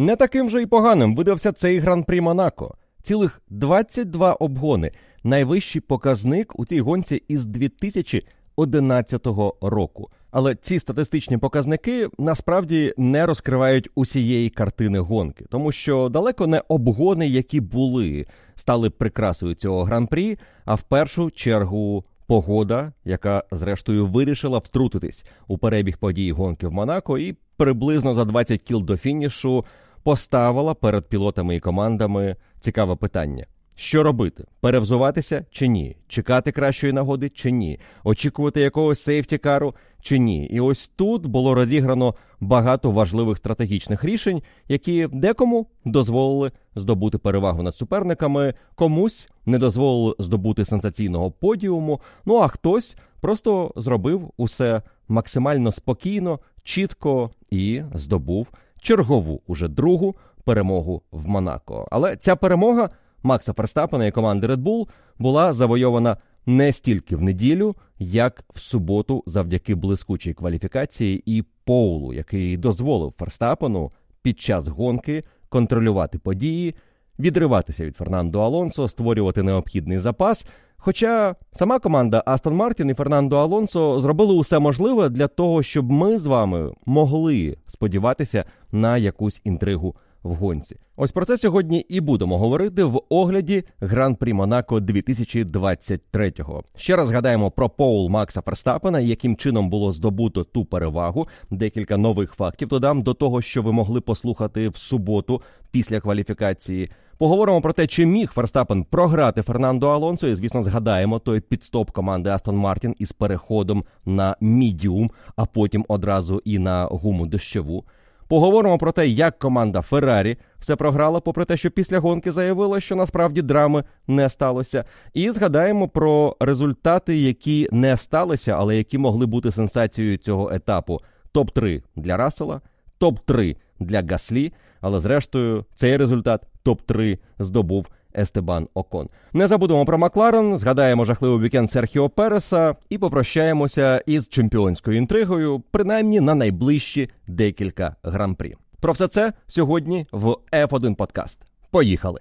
Не таким же і поганим видався цей гран-прі Монако. Цілих 22 обгони. Найвищий показник у цій гонці із 2011 року. Але ці статистичні показники насправді не розкривають усієї картини гонки, тому що далеко не обгони, які були, стали прикрасою цього гран-прі, а в першу чергу погода, яка зрештою вирішила втрутитись у перебіг подій гонки в Монако, і приблизно за 20 кіл до фінішу поставила перед пілотами і командами цікаве питання. Що робити? Перевзуватися чи ні? Чекати кращої нагоди чи ні? Очікувати якогось сейфтікару чи ні? І ось тут було розіграно багато важливих стратегічних рішень, які декому дозволили здобути перевагу над суперниками, комусь не дозволили здобути сенсаційного подіуму. Ну а хтось просто зробив усе максимально спокійно, чітко і здобув чергову уже другу перемогу в Монако. Але ця перемога. Макса Ферстапена і команди Red Bull була завойована не стільки в неділю, як в суботу, завдяки блискучій кваліфікації і Поулу, який дозволив Ферстапену під час гонки контролювати події, відриватися від Фернандо Алонсо, створювати необхідний запас. Хоча сама команда Астон Мартін і Фернандо Алонсо зробили усе можливе для того, щоб ми з вами могли сподіватися на якусь інтригу в гонці. Ось про це сьогодні і будемо говорити в огляді Гран-прі Монако 2023-го. Ще раз згадаємо про Поул Макса Ферстапена, яким чином було здобуто ту перевагу. Декілька нових фактів додам до того, що ви могли послухати в суботу після кваліфікації. Поговоримо про те, чи міг Ферстапен програти Фернандо Алонсо. І звісно, згадаємо той підстоп команди Астон Мартін із переходом на мідіум, а потім одразу і на гуму дощову. Поговоримо про те, як команда Феррарі все програла, попри те, що після гонки заявила, що насправді драми не сталося. І згадаємо про результати, які не сталися, але які могли бути сенсацією цього етапу. Топ 3 для Рассела, топ 3 для Гаслі. Але зрештою, цей результат топ 3 здобув Естебан Окон. Не забудемо про Макларен, згадаємо жахливий вікенд Серхіо Переса і попрощаємося із чемпіонською інтригою, принаймні на найближчі декілька гран-прі. Про все це сьогодні в F1 Подкаст. Поїхали!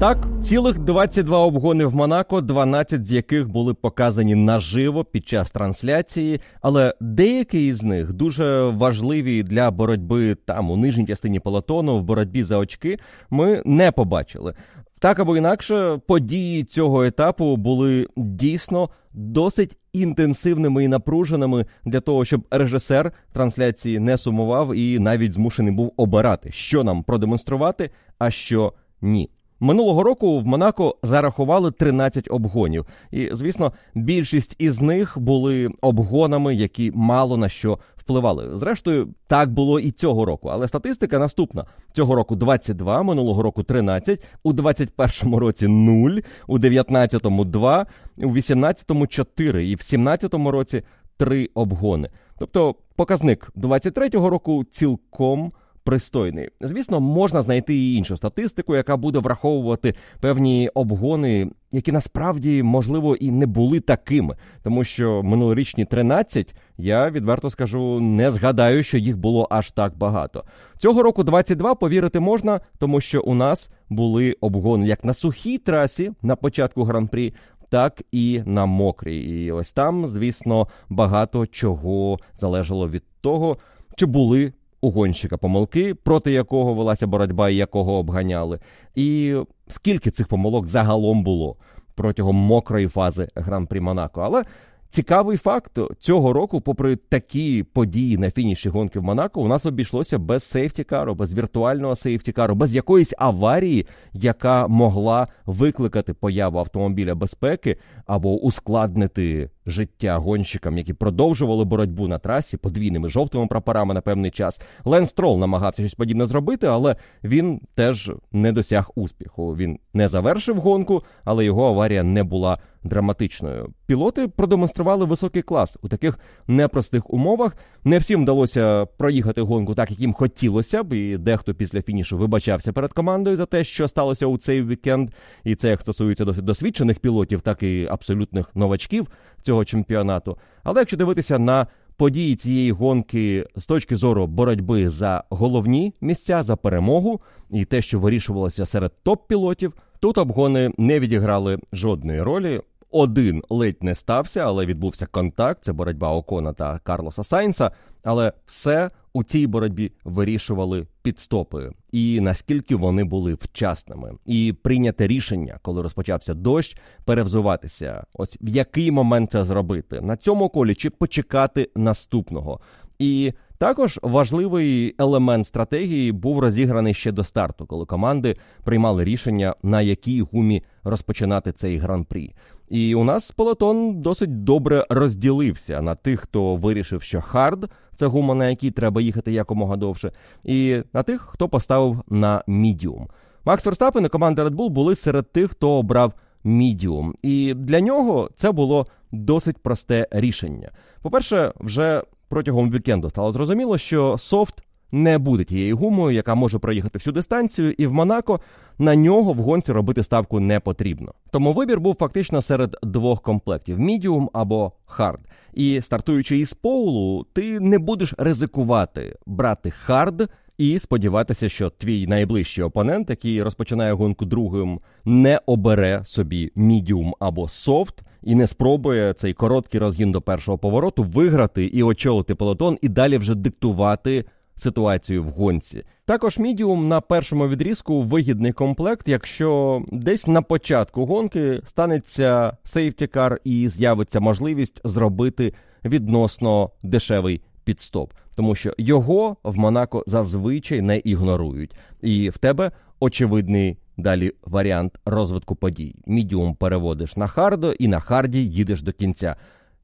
Так, цілих 22 обгони в Монако, 12 з яких були показані наживо під час трансляції, але деякі із них дуже важливі для боротьби там у нижній частині полотону в боротьбі за очки. Ми не побачили. Так або інакше, події цього етапу були дійсно досить інтенсивними і напруженими для того, щоб режисер трансляції не сумував і навіть змушений був обирати, що нам продемонструвати, а що ні. Минулого року в Монако зарахували 13 обгонів, і звісно, більшість із них були обгонами, які мало на що впливали. Зрештою, так було і цього року. Але статистика наступна: цього року 22, минулого року 13, у 21-му році 0, у 19-му 2, у 18-му 4 і в 17-му році 3 обгони. Тобто показник 23-го року цілком пристойний. Звісно, можна знайти і іншу статистику, яка буде враховувати певні обгони, які насправді можливо і не були такими, тому що минулорічні 13, я відверто скажу, не згадаю, що їх було аж так багато. Цього року 22 повірити можна, тому що у нас були обгони як на сухій трасі на початку гран-прі. Так і на мокрій, і ось там, звісно, багато чого залежало від того, чи були угонщика помилки, проти якого велася боротьба і якого обганяли. І скільки цих помилок загалом було протягом мокрої фази гран-прі Монако. Але цікавий факт цього року, попри такі події на фініші гонки в Монако, у нас обійшлося без сейфтікару, без віртуального сейфтікару, без якоїсь аварії, яка могла викликати появу автомобіля безпеки або ускладнити життя гонщикам, які продовжували боротьбу на трасі подвійними жовтими прапорами на певний час. Лен Строл намагався щось подібне зробити, але він теж не досяг успіху. Він не завершив гонку, але його аварія не була драматичною. Пілоти продемонстрували високий клас у таких непростих умовах. Не всім вдалося проїхати гонку так, як їм хотілося б, і дехто після фінішу вибачався перед командою за те, що сталося у цей вікенд. І це як стосується досвідчених пілотів, так і абсолютних новачків цього чемпіонату. Але якщо дивитися на події цієї гонки з точки зору боротьби за головні місця за перемогу і те, що вирішувалося серед топ-пілотів, тут обгони не відіграли жодної ролі. Один ледь не стався, але відбувся контакт. Це боротьба Окона та Карлоса Сайнса. Але все у цій боротьбі вирішували підстопи, і наскільки вони були вчасними, і прийняте рішення, коли розпочався дощ, перевзуватися. Ось в який момент це зробити на цьому колі чи почекати наступного. І також важливий елемент стратегії був розіграний ще до старту, коли команди приймали рішення на якій гумі розпочинати цей гран-прі. І у нас пелотон досить добре розділився на тих, хто вирішив, що hard це гума, на якій треба їхати якомога довше, і на тих, хто поставив на мідіум. Макс Верстапен і команда Red Bull були серед тих, хто обрав мідіум. І для нього це було досить просте рішення. По-перше, вже протягом вікенду стало зрозуміло, що soft не буде тією гумою, яка може проїхати всю дистанцію, і в Монако на нього в гонці робити ставку не потрібно. Тому вибір був фактично серед двох комплектів: мідіум або hard. І стартуючи із pole у, ти не будеш ризикувати брати hard. І сподіватися, що твій найближчий опонент, який розпочинає гонку другим, не обере собі мідіум або soft і не спробує цей короткий розгін до першого повороту виграти і очолити пелотон, і далі вже диктувати ситуацію в гонці. Також мідіум на першому відрізку вигідний комплект, якщо десь на початку гонки станеться сейфті-кар і з'явиться можливість зробити відносно дешевий пітстоп, тому що його в Монако зазвичай не ігнорують, і в тебе очевидний далі варіант розвитку подій. Мідіум переводиш на хард, і на харді їдеш до кінця.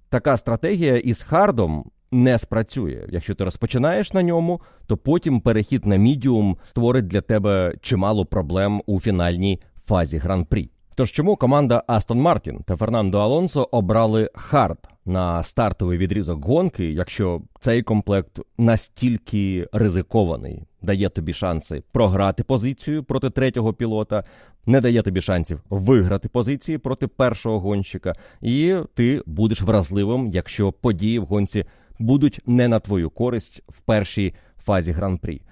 Така стратегія із хардом не спрацює. Якщо ти розпочинаєш на ньому, то потім перехід на мідіум створить для тебе чимало проблем у фінальній фазі гран-прі. Тож чому команда Астон Мартін та Фернандо Алонсо обрали хард на стартовий відрізок гонки, якщо цей комплект настільки ризикований, дає тобі шанси програти позицію проти третього пілота, не дає тобі шансів виграти позиції проти першого гонщика, і ти будеш вразливим, якщо події в гонці будуть не на твою користь в першій фазі гран-прі.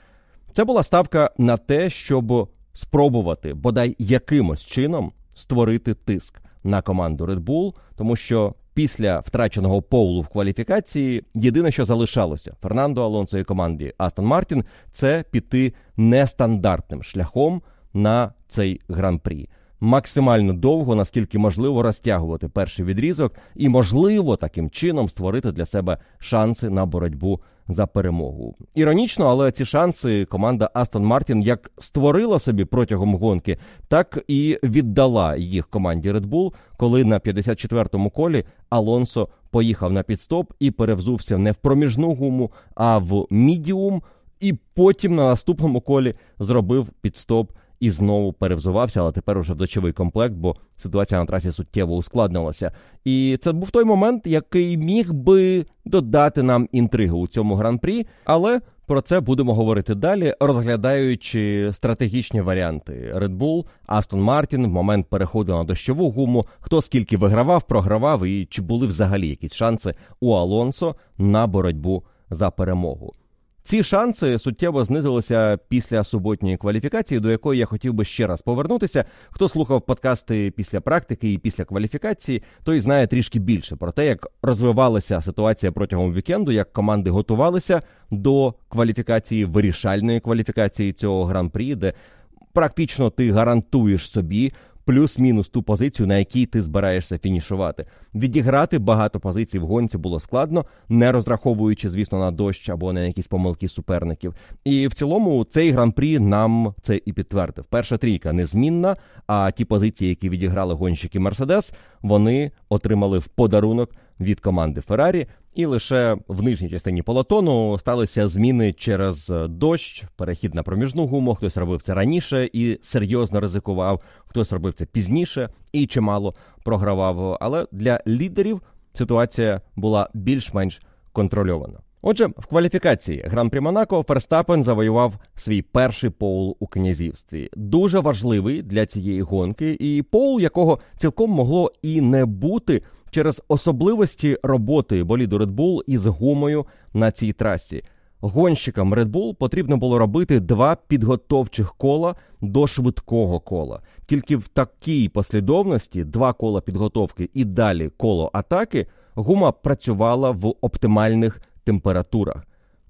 Це була ставка на те, щоб спробувати бодай якимось чином створити тиск на команду Red Bull, тому що після втраченого поулу в кваліфікації єдине, що залишалося Фернандо Алонсо і команді Астон Мартін, це піти нестандартним шляхом на цей гран-прі максимально довго, наскільки можливо, розтягувати перший відрізок, і можливо таким чином створити для себе шанси на боротьбу за перемогу. Іронічно, але ці шанси команда Астон Мартін як створила собі протягом гонки, так і віддала їх команді Red Bull, коли на 54-му колі Алонсо поїхав на підстоп і перевзувся не в проміжну гуму, а в мідіум. І потім на наступному колі зробив підстоп і знову перевзувався, але тепер уже дочовий комплект, бо ситуація на трасі суттєво ускладнилася. І це був той момент, який міг би додати нам інтригу у цьому гран-прі, але. Про це будемо говорити далі, розглядаючи стратегічні варіанти Red Bull, Aston Martin в момент переходу на дощову гуму, хто скільки вигравав, програвав, і чи були взагалі якісь шанси у Алонсо на боротьбу за перемогу. Ці шанси суттєво знизилися після суботньої кваліфікації, до якої я хотів би ще раз повернутися. Хто слухав подкасти після практики і після кваліфікації, той знає трішки більше про те, як розвивалася ситуація протягом вікенду, як команди готувалися до кваліфікації вирішальної кваліфікації цього гран-прі, де практично ти гарантуєш собі плюс-мінус ту позицію, на якій ти збираєшся фінішувати. Відіграти багато позицій в гонці було складно, не розраховуючи, звісно, на дощ або на якісь помилки суперників. І в цілому цей гран-прі нам це і підтвердив. Перша трійка незмінна. А ті позиції, які відіграли гонщики Мерседес, вони отримали в подарунок від команди Феррарі, і лише в нижній частині полотону сталися зміни через дощ, перехід на проміжну гуму. Хтось робив це раніше і серйозно ризикував, хтось робив це пізніше і чимало програвав. Але для лідерів ситуація була більш-менш контрольована. Отже, в кваліфікації Гран-прі Монако Ферстапен завоював свій перший поул у князівстві. Дуже важливий для цієї гонки, і поул, якого цілком могло і не бути через особливості роботи боліду Red Bull із гумою на цій трасі. Гонщикам Red Bull потрібно було робити два підготовчих кола до швидкого кола. Тільки в такій послідовності два кола підготовки і далі коло атаки гума працювала в оптимальних температурах.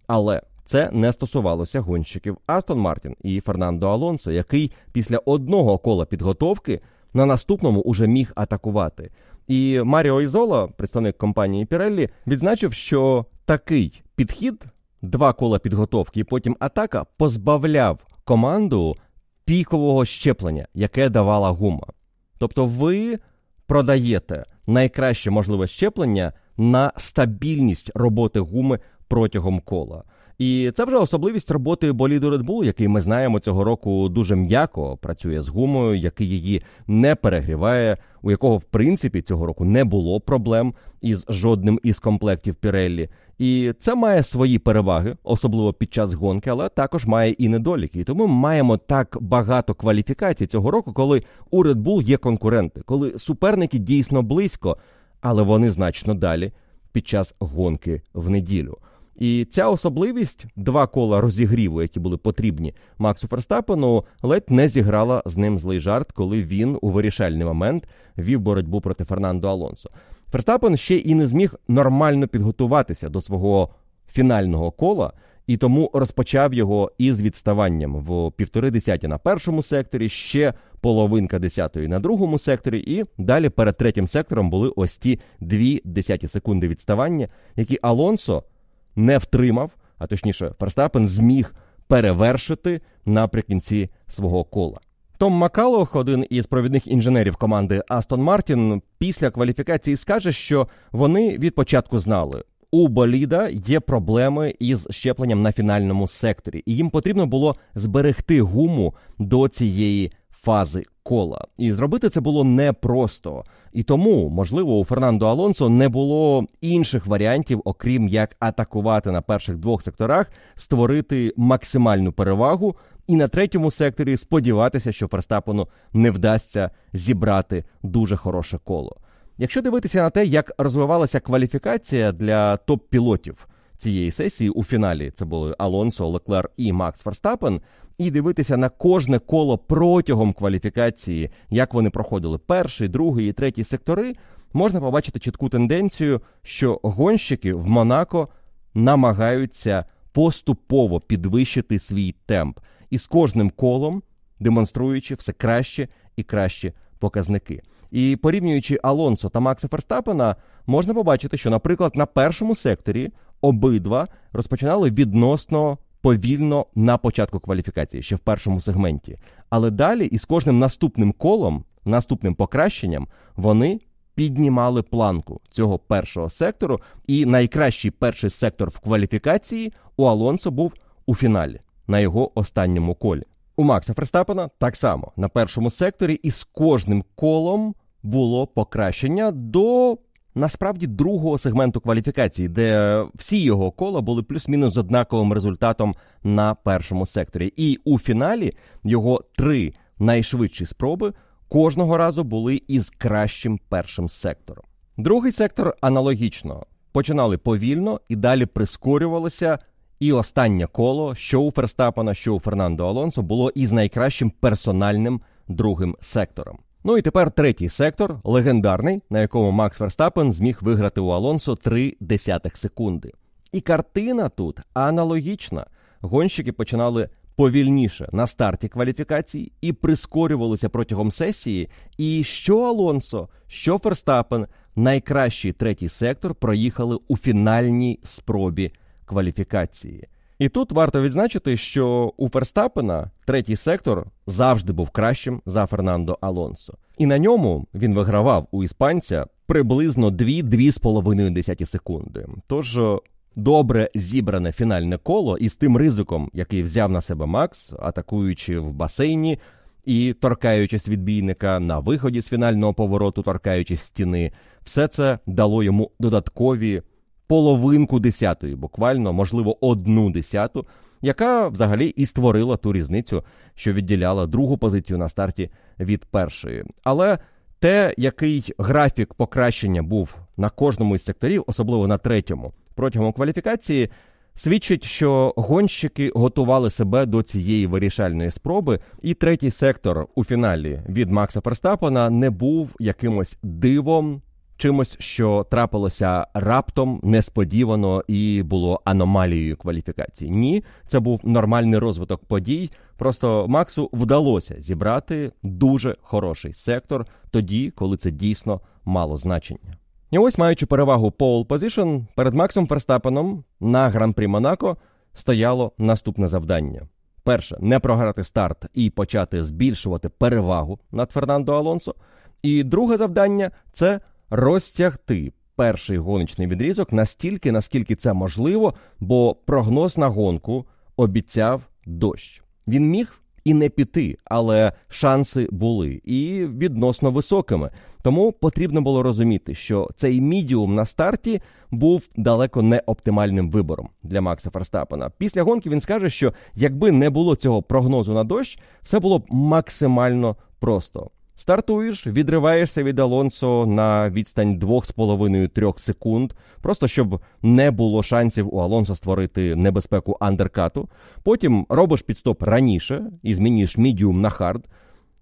Але це не стосувалося гонщиків Астон Мартін і Фернандо Алонсо, який після одного кола підготовки на наступному уже міг атакувати. І Маріо Ізола, представник компанії Pirelli, відзначив, що такий підхід, два кола підготовки і потім атака, позбавляв команду пікового щеплення, яке давала гума. Тобто, ви продаєте найкраще можливе щеплення на стабільність роботи гуми протягом кола. І це вже особливість роботи боліду Red Bull, який ми знаємо цього року дуже м'яко працює з гумою, який її не перегріває, у якого в принципі цього року не було проблем із жодним із комплектів Pirelli. І це має свої переваги, особливо під час гонки, але також має і недоліки. І тому ми маємо так багато кваліфікацій цього року, коли у Red Bull є конкуренти, коли суперники дійсно близько, але вони значно далі під час гонки в неділю. І ця особливість, два кола розігріву, які були потрібні Максу Ферстапену, ледь не зіграла з ним злий жарт, коли він у вирішальний момент вів боротьбу проти Фернандо Алонсо. Ферстапен ще і не зміг нормально підготуватися до свого фінального кола. І тому розпочав його із відставанням в півтори десяті на першому секторі, ще половинка десятої на другому секторі, і далі перед третім сектором були ось ті дві десяті секунди відставання, які Алонсо не втримав, а точніше, Ферстапен зміг перевершити наприкінці свого кола. Том Макалох, один із провідних інженерів команди Астон Мартін, після кваліфікації скаже, що вони від початку знали. У боліда є проблеми із щепленням на фінальному секторі, і їм потрібно було зберегти гуму до цієї фази кола. І зробити це було непросто. І тому, можливо, у Фернандо Алонсо не було інших варіантів, окрім як атакувати на перших двох секторах, створити максимальну перевагу, і на третьому секторі сподіватися, що Ферстапену не вдасться зібрати дуже хороше коло. Якщо дивитися на те, як розвивалася кваліфікація для топ-пілотів цієї сесії у фіналі, це були Алонсо, Леклер і Макс Ферстапен, і дивитися на кожне коло протягом кваліфікації, як вони проходили перший, другий і третій сектори, можна побачити чітку тенденцію, що гонщики в Монако намагаються поступово підвищити свій темп, і з кожним колом демонструючи все краще і краще показники. І порівнюючи Алонсо та Макса Ферстапена, можна побачити, що, наприклад, на першому секторі обидва розпочинали відносно повільно на початку кваліфікації, ще в першому сегменті. Але далі, із кожним наступним колом, наступним покращенням, вони піднімали планку цього першого сектору. І найкращий перший сектор в кваліфікації у Алонсо був у фіналі на його останньому колі. У Макса Ферстапена так само на першому секторі, і з кожним колом було покращення до насправді другого сегменту кваліфікації, де всі його кола були плюс-мінус з однаковим результатом на першому секторі. І у фіналі його три найшвидші спроби кожного разу були із кращим першим сектором. Другий сектор аналогічно починали повільно і далі прискорювалися. І останнє коло, що у Ферстапана, що у Фернандо Алонсо, було із найкращим персональним другим сектором. Ну і тепер третій сектор, легендарний, на якому Макс Верстапен зміг виграти у Алонсо 3 десятих секунди. І картина тут аналогічна. Гонщики починали повільніше на старті кваліфікації і прискорювалися протягом сесії. І що Алонсо, що Ферстапен, найкращий третій сектор проїхали у фінальній спробі кваліфікації. І тут варто відзначити, що у Ферстапена третій сектор завжди був кращим за Фернандо Алонсо. І на ньому він вигравав у іспанця приблизно 2-2,5 секунди. Тож добре зібране фінальне коло із тим ризиком, який взяв на себе Макс, атакуючи в басейні і торкаючись відбійника на виході з фінального повороту, торкаючись стіни, все це дало йому додаткові половинку десятої, буквально, можливо, одну десяту, яка взагалі і створила ту різницю, що відділяла другу позицію на старті від першої. Але те, який графік покращення був на кожному із секторів, особливо на третьому, протягом кваліфікації, свідчить, що гонщики готували себе до цієї вирішальної спроби, і третій сектор у фіналі від Макса Ферстапена не був якимось дивом. Чимось, що трапилося раптом, несподівано і було аномалією кваліфікації. Ні, це був нормальний розвиток подій. Просто Максу вдалося зібрати дуже хороший сектор тоді, коли це дійсно мало значення. І ось, маючи перевагу pole position, перед Максом Ферстапеном на гран-прі Монако стояло наступне завдання: перше не програти старт і почати збільшувати перевагу над Фернандо Алонсо. І друге завдання це розтягти перший гоночний відрізок настільки, наскільки це можливо, бо прогноз на гонку обіцяв дощ. Він міг і не піти, але шанси були і відносно високими. Тому потрібно було розуміти, що цей мідіум на старті був далеко не оптимальним вибором для Макса Ферстаппена. Після гонки він скаже, що якби не було цього прогнозу на дощ, все було б максимально просто. Стартуєш, відриваєшся від Алонсо на відстань 2,5-3 секунд, просто щоб не було шансів у Алонсо створити небезпеку андеркату. Потім робиш пітстоп раніше і змінюєш мідіум на хард.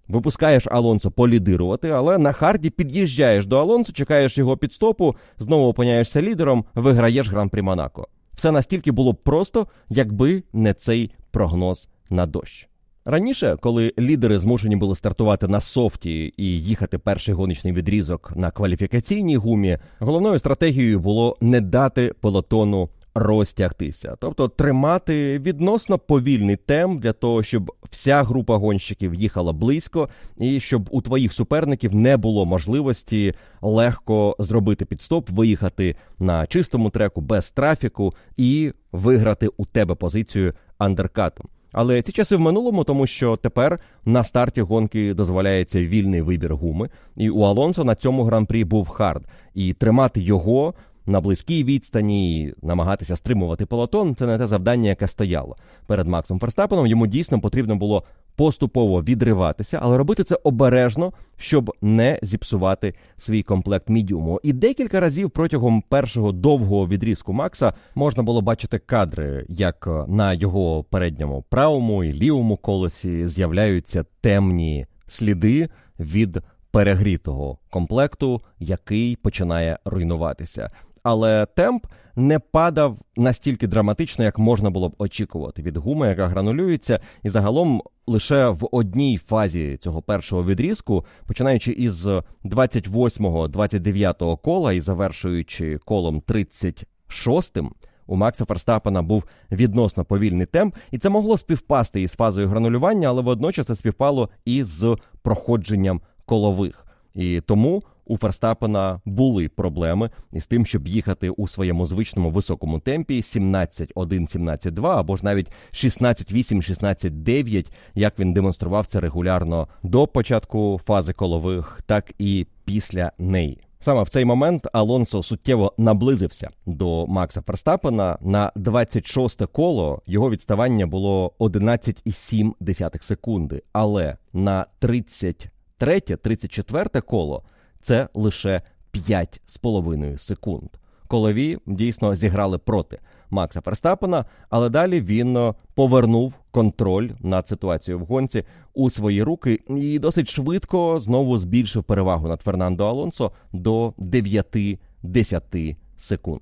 Випускаєш Алонсо полідирувати, але на харді під'їжджаєш до Алонсо, чекаєш його підстопу, знову опиняєшся лідером, виграєш гран-прі Монако. Все настільки було б просто, якби не цей прогноз на дощ. Раніше, коли лідери змушені були стартувати на софті і їхати перший гоночний відрізок на кваліфікаційній гумі, головною стратегією було не дати пелотону розтягтися, тобто тримати відносно повільний темп для того, щоб вся група гонщиків їхала близько, і щоб у твоїх суперників не було можливості легко зробити пітстоп, виїхати на чистому треку без трафіку і виграти у тебе позицію андеркатом. Але ці часи в минулому, тому що тепер на старті гонки дозволяється вільний вибір гуми, і у Алонсо на цьому гран-прі був хард, і тримати його на близькій відстані і намагатися стримувати пелотон це не те завдання, яке стояло перед Максом Ферстапеном. Йому дійсно потрібно було поступово відриватися, але робити це обережно, щоб не зіпсувати свій комплект мідіуму. І декілька разів протягом першого довгого відрізку Макса можна було бачити кадри, як на його передньому правому і лівому колесі з'являються темні сліди від перегрітого комплекту, який починає руйнуватися але темп не падав настільки драматично, як можна було б очікувати від гуми, яка гранулюється, і загалом лише в одній фазі цього першого відрізку, починаючи із 28-29 кола і завершуючи колом 36-м, у Макса Ферстапена був відносно повільний темп, і це могло співпасти із фазою гранулювання, але водночас це співпало і з проходженням колових. І тому у Ферстапена були проблеми із тим, щоб їхати у своєму звичному високому темпі 17-1, 17-2 або ж навіть 16-8, 16-9, як він демонстрував це регулярно до початку фази колових, так і після неї. Саме в цей момент Алонсо суттєво наблизився до Макса Ферстапена. На 26 коло його відставання було 11,7 секунди. Але на 33-34 коло це лише 5,5 секунд. Колові дійсно зіграли проти Макса Ферстапена, але далі він е, повернув контроль над ситуацією в гонці у свої руки і досить швидко знову збільшив перевагу над Фернандо Алонсо до 9-10 секунд.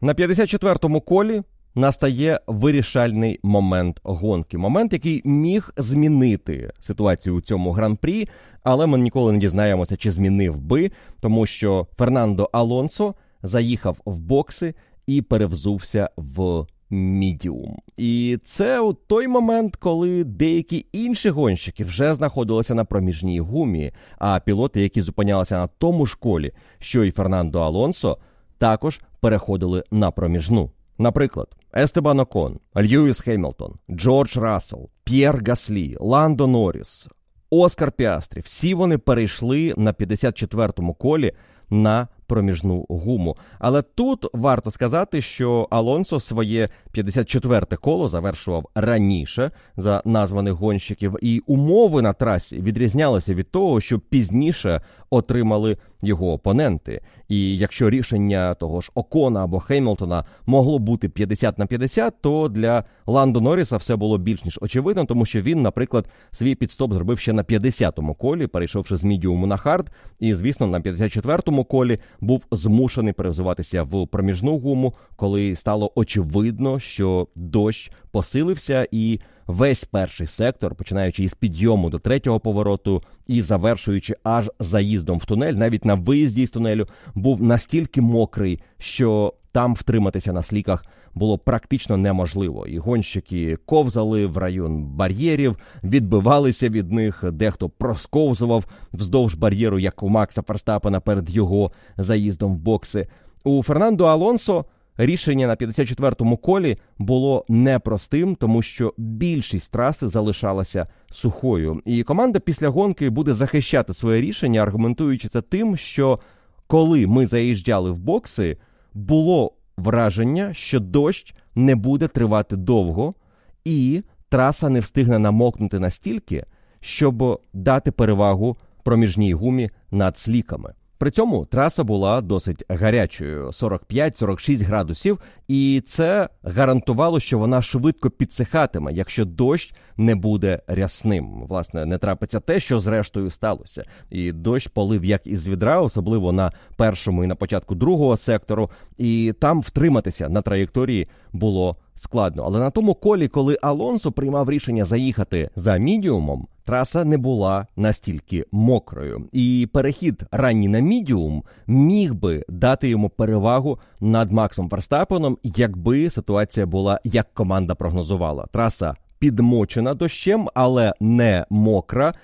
На 54-му колі настає вирішальний момент гонки. Момент, який міг змінити ситуацію у цьому гран-прі, але ми ніколи не дізнаємося, чи змінив би, тому що Фернандо Алонсо заїхав в бокси і перевзувся в мідіум. І це у той момент, коли деякі інші гонщики вже знаходилися на проміжній гумі, а пілоти, які зупинялися на тому ж колі, що й Фернандо Алонсо, також переходили на проміжну. Наприклад, Естебан Окон, Льюіс Хемілтон, Джордж Рассел, П'єр Гаслі, Ландо Норріс, Оскар Піастрі. Всі вони перейшли на 54-му колі на проміжну гуму. Але тут варто сказати, що Алонсо своє 54-те коло завершував раніше за названих гонщиків, і умови на трасі відрізнялися від того, що пізніше отримали його опоненти. І якщо рішення того ж Окона або Хемілтона могло бути 50 на 50, то для Ландо Норріса все було більш ніж очевидно, тому що він, наприклад, свій пітстоп зробив ще на 50-му колі, перейшовши з мідіуму на хард, і звісно, на 54-му колі був змушений перевзуватися в проміжну гуму, коли стало очевидно, що дощ посилився і весь перший сектор, починаючи із підйому до третього повороту і завершуючи аж заїздом в тунель, навіть на виїзді з тунелю, був настільки мокрий, що там втриматися на сліках було практично неможливо. І гонщики ковзали в район бар'єрів, відбивалися від них. Дехто просковзував вздовж бар'єру, як у Макса Ферстапена перед його заїздом в бокси. У Фернандо Алонсо рішення на 54-му колі було непростим, тому що більшість траси залишалася сухою. І команда після гонки буде захищати своє рішення, аргументуючи це тим, що коли ми заїжджали в бокси, було враження, що дощ не буде тривати довго, і траса не встигне намокнути настільки, щоб дати перевагу проміжній гумі над сліками. При цьому траса була досить гарячою 45-46 градусів, і це гарантувало, що вона швидко підсихатиме, якщо дощ не буде рясним. Власне, не трапиться те, що зрештою сталося. І дощ полив як із відра, особливо на першому і на початку другого сектору, і там втриматися на траєкторії було складно. Але на тому колі, коли Алонсо приймав рішення заїхати за мідіумом, траса не була настільки мокрою, і перехід ранній на мідіум міг би дати йому перевагу над Максом Ферстаппеном, якби ситуація була як команда прогнозувала. Траса підмочена дощем, але не мокра.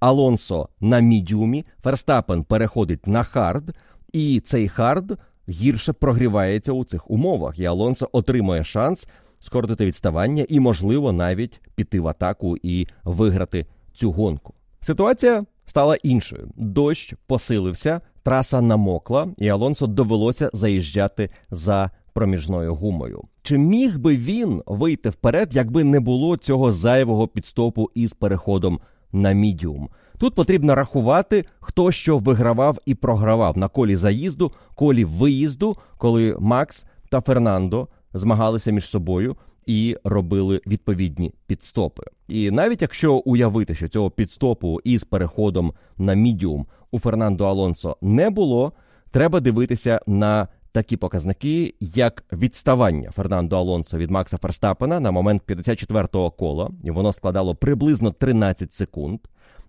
Алонсо на мідіумі, Ферстаппен переходить на хард, і цей хард гірше прогрівається у цих умовах. І Алонсо отримує шанс скоротити відставання і, можливо, навіть піти в атаку і виграти цю гонку. Ситуація стала іншою. Дощ посилився, траса намокла, і Алонсо довелося заїжджати за проміжною гумою. Чи міг би він вийти вперед, якби не було цього зайвого пітстопу із переходом на мідіум? Тут потрібно рахувати, хто що вигравав і програвав на колі заїзду, колі виїзду, коли Макс та Фернандо змагалися між собою і робили відповідні підстопи. І навіть якщо уявити, що цього підстопу із переходом на мідіум у Фернандо Алонсо не було, треба дивитися на такі показники, як відставання Фернандо Алонсо від Макса Ферстапена на момент 54-го кола, і воно складало приблизно 13 секунд,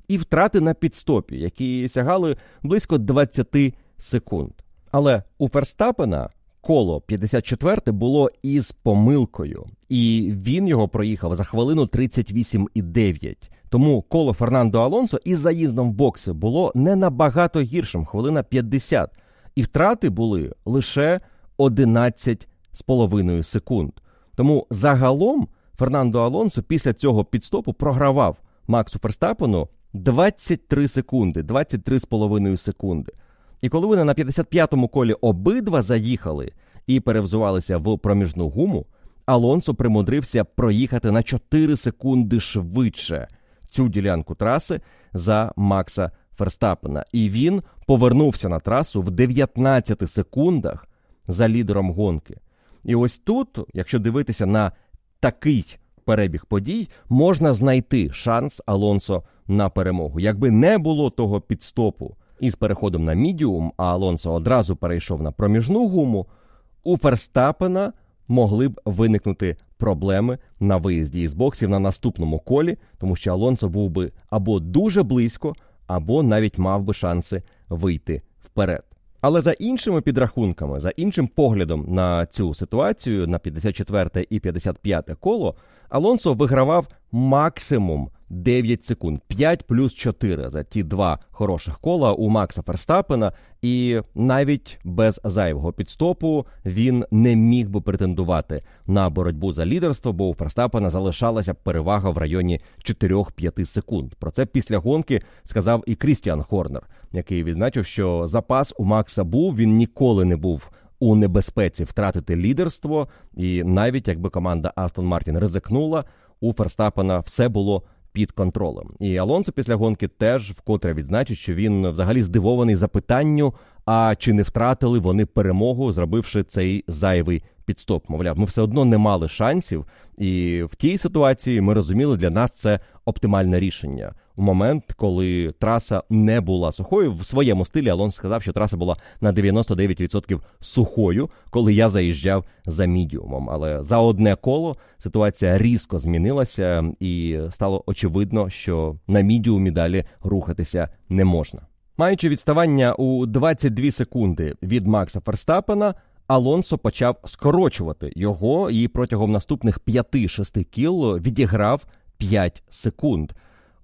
і втрати на підстопі, які сягали близько 20 секунд. Але у Ферстапена коло 54 було із помилкою, і він його проїхав за хвилину 38,9. Тому коло Фернандо Алонсо із заїздом в бокси було не набагато гіршим, хвилина 50. І втрати були лише 11,5 секунд. Тому загалом Фернандо Алонсо після цього підстопу програвав Максу Ферстапену 23 секунди, 23,5 секунди. І коли вони на 55-му колі обидва заїхали і перевзувалися в проміжну гуму, Алонсо примудрився проїхати на 4 секунди швидше цю ділянку траси за Макса Ферстапена. І він повернувся на трасу в 19 секундах за лідером гонки. І ось тут, якщо дивитися на такий перебіг подій, можна знайти шанс Алонсо на перемогу. Якби не було того підстопу із переходом на мідіум, а Алонсо одразу перейшов на проміжну гуму, у Ферстапена могли б виникнути проблеми на виїзді із боксів на наступному колі, тому що Алонсо був би або дуже близько, або навіть мав би шанси вийти вперед. Але за іншими підрахунками, за іншим поглядом на цю ситуацію, на 54 і 55 коло, Алонсо вигравав максимум 9 секунд, 5 плюс 4 за ті два хороших кола у Макса Ферстапена, і навіть без зайвого підстопу він не міг би претендувати на боротьбу за лідерство, бо у Ферстапена залишалася перевага в районі 4-5 секунд. Про це після гонки сказав і Крістіан Хорнер, який відзначив, що запас у Макса був він ніколи не був. У небезпеці втратити лідерство, і навіть якби команда Астон Мартін ризикнула, у Ферстапена все було під контролем. І Алонсо після гонки теж вкотре відзначить, що він взагалі здивований запитанню, а чи не втратили вони перемогу, зробивши цей зайвий підстоп. Мовляв, ми все одно не мали шансів, і в тій ситуації ми розуміли, для нас це оптимальне рішення. У момент, коли траса не була сухою, в своєму стилі Алонсо сказав, що траса була на 99% сухою, коли я заїжджав за мідіумом. Але за одне коло ситуація різко змінилася, і стало очевидно, що на мідіумі далі рухатися не можна. Маючи відставання у 22 секунди від Макса Ферстапена, Алонсо почав скорочувати його і протягом наступних 5-6 кіл відіграв 5 секунд.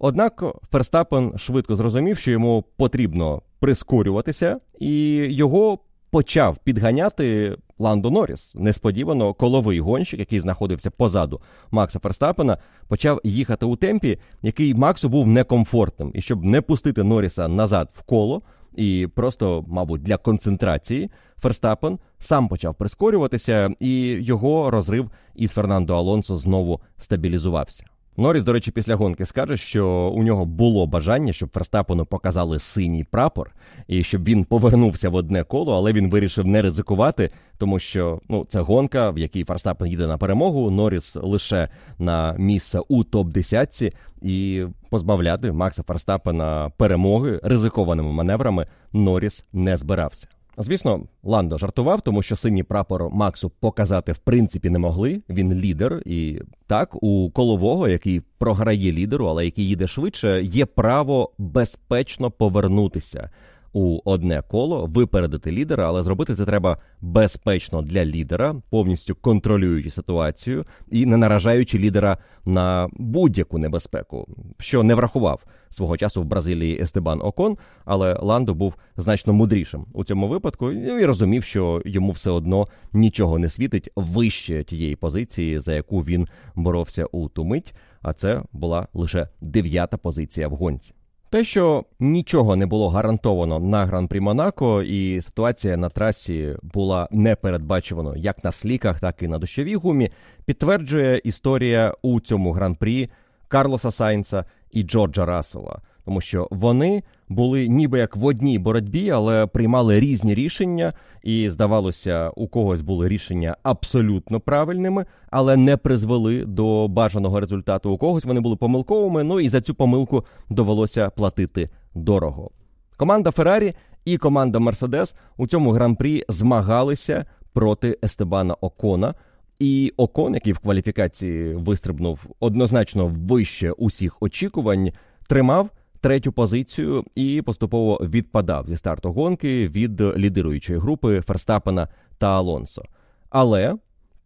Однак Ферстапен швидко зрозумів, що йому потрібно прискорюватися, і його почав підганяти Ландо Норріс. Несподівано коловий гонщик, який знаходився позаду Макса Ферстапена, почав їхати у темпі, який Максу був некомфортним. І щоб не пустити Норріса назад в коло, і просто, мабуть, для концентрації, Ферстапен сам почав прискорюватися, і його розрив із Фернандо Алонсо знову стабілізувався. Норріс, до речі, після гонки скаже, що у нього було бажання, щоб Ферстапену показали синій прапор, і щоб він повернувся в одне коло, але він вирішив не ризикувати, тому що ну це гонка, в якій Ферстапен їде на перемогу. Норріс лише на місце у топ 10 і позбавляти Макса Ферстапена перемоги ризикованими маневрами Норріс не збирався. Звісно, Ландо жартував, тому що синій прапор Максу показати в принципі не могли. Він лідер, і так у колового, який програє лідеру, але який їде швидше, є право безпечно повернутися у одне коло, випередити лідера, але зробити це треба безпечно для лідера, повністю контролюючи ситуацію і не наражаючи лідера на будь-яку небезпеку, що не врахував свого часу в Бразилії Естебан Окон, але Ландо був значно мудрішим у цьому випадку і розумів, що йому все одно нічого не світить вище тієї позиції, за яку він боровся у ту мить. А це була лише дев'ята позиція в гонці. Те, що нічого не було гарантовано на гран-прі Монако, і ситуація на трасі була непередбачувано як на сліках, так і на дощовій гумі, підтверджує історія у цьому гран-прі Карлоса Сайнца і Джорджа Рассела, тому що вони були ніби як в одній боротьбі, але приймали різні рішення, і здавалося, у когось були рішення абсолютно правильними, але не призвели до бажаного результату. У когось вони були помилковими. Ну і за цю помилку довелося платити дорого. Команда Феррарі і команда Мерседес у цьому гран-прі змагалися проти Естебана Окона. І Окон, який в кваліфікації вистрибнув однозначно вище усіх очікувань, тримав третю позицію і поступово відпадав зі старту гонки від лідируючої групи Ферстапена та Алонсо. Але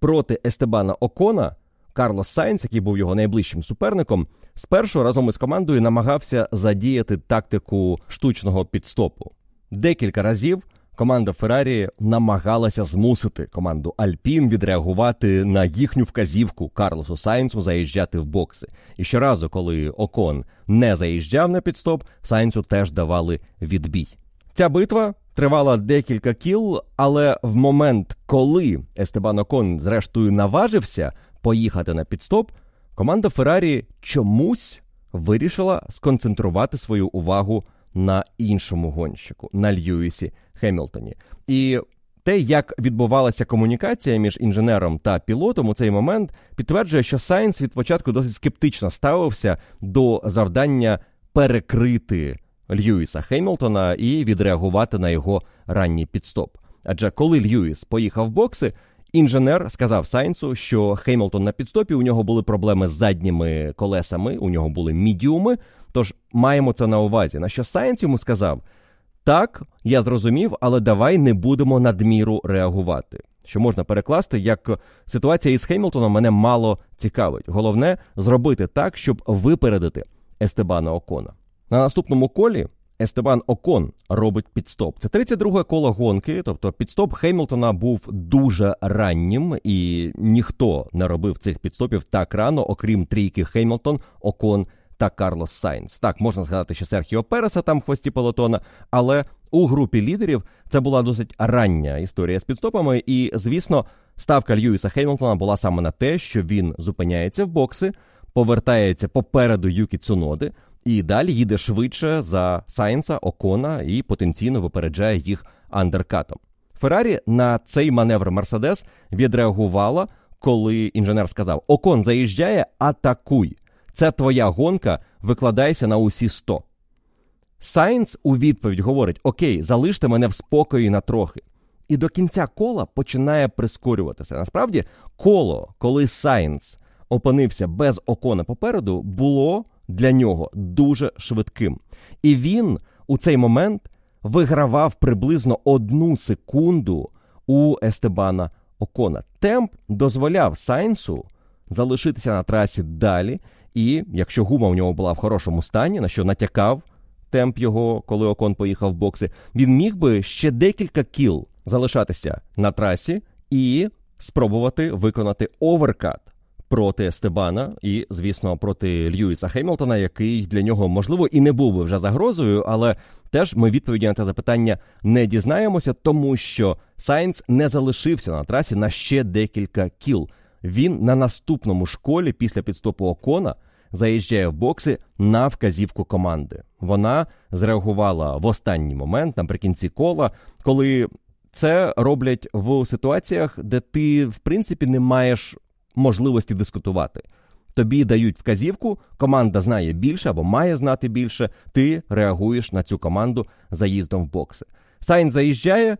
проти Естебана Окона Карлос Сайнц, який був його найближчим суперником, спершу разом із командою намагався задіяти тактику штучного підстопу. Декілька разів команда Феррарі намагалася змусити команду Альпін відреагувати на їхню вказівку Карлосу Сайнсу заїжджати в бокси. І щоразу, коли Окон не заїжджав на підстоп, Сайнсу теж давали відбій. Ця битва тривала декілька кіл, але в момент, коли Естебан Окон зрештою наважився поїхати на підстоп, команда Феррарі чомусь вирішила сконцентрувати свою увагу на іншому гонщику, на Льюісі Хемілтоні. І те, як відбувалася комунікація між інженером та пілотом у цей момент, підтверджує, що Сайнс від початку досить скептично ставився до завдання перекрити Льюіса Хемілтона і відреагувати на його ранній пітстоп. Адже коли Льюіс поїхав в бокси, інженер сказав Сайнсу, що Хемілтон на пітстопі у нього були проблеми з задніми колесами, у нього були мідіуми. Тож маємо це на увазі. На що Сайнс йому сказав: Так, я зрозумів, але давай не будемо надміру реагувати. Що можна перекласти, як ситуація із Хемілтоном мене мало цікавить. Головне зробити так, щоб випередити Естебана Окона. На наступному колі Естебан Окон робить пітстоп. Це 32-е коло гонки. Тобто пітстоп Хемілтона був дуже раннім, і ніхто не робив цих пітстопів так рано, окрім трійки Хемілтон, Окон та Карлос Сайнс. Так, можна згадати, що Серхіо Переса там в хвості пелотона, але у групі лідерів це була досить рання історія з пітстопами. І, звісно, ставка Льюіса Хемілтона була саме на те, що він зупиняється в бокси, повертається попереду Юкі Цуноди. І далі їде швидше за Сайнса, Окона і потенційно випереджає їх андеркатом. Феррарі на цей маневр Мерседес відреагувала, коли інженер сказав: Окон заїжджає, атакуй. Це твоя гонка, викладайся на усі 100. Сайнс у відповідь говорить: Окей, залиште мене в спокої на трохи. І до кінця кола починає прискорюватися. Насправді, коло, коли Сайнс опинився без Окона попереду, було для нього дуже швидким. І він у цей момент вигравав приблизно одну секунду у Естебана Окона. Темп дозволяв Сайнсу залишитися на трасі далі. І якщо гума в нього була в хорошому стані, на що натякав темп його, коли Окон поїхав в бокси, він міг би ще декілька кіл залишатися на трасі і спробувати виконати оверкат проти Естебана і, звісно, проти Льюіса Хемілтона, який для нього можливо і не був би вже загрозою, але теж ми відповіді на це запитання не дізнаємося, тому що Сайнц не залишився на трасі на ще декілька кіл. Він на наступному школі після підстопу Окона заїжджає в бокси на вказівку команди. Вона зреагувала в останній момент наприкінці кола, коли це роблять в ситуаціях, де ти в принципі не маєш можливості дискутувати. Тобі дають вказівку, команда знає більше або має знати більше. Ти реагуєш на цю команду заїздом в бокси. Сайн заїжджає,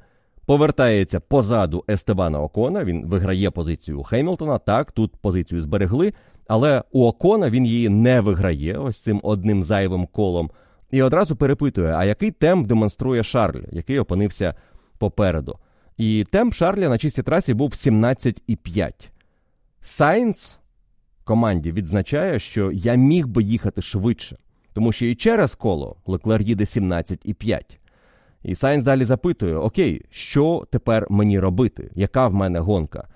повертається позаду Естебана Окона. Він виграє позицію Хеймлтона. Так, тут позицію зберегли, але у Окона він її не виграє ось цим одним зайвим колом. І одразу перепитує, а який темп демонструє Шарль, який опинився попереду. І темп Шарля на чистій трасі був 17,5. Сайнц команді відзначає, що я міг би їхати швидше, тому що і через коло Леклер їде 17,5. І Сайнс далі запитує: Окей, що тепер мені робити? Яка в мене гонка?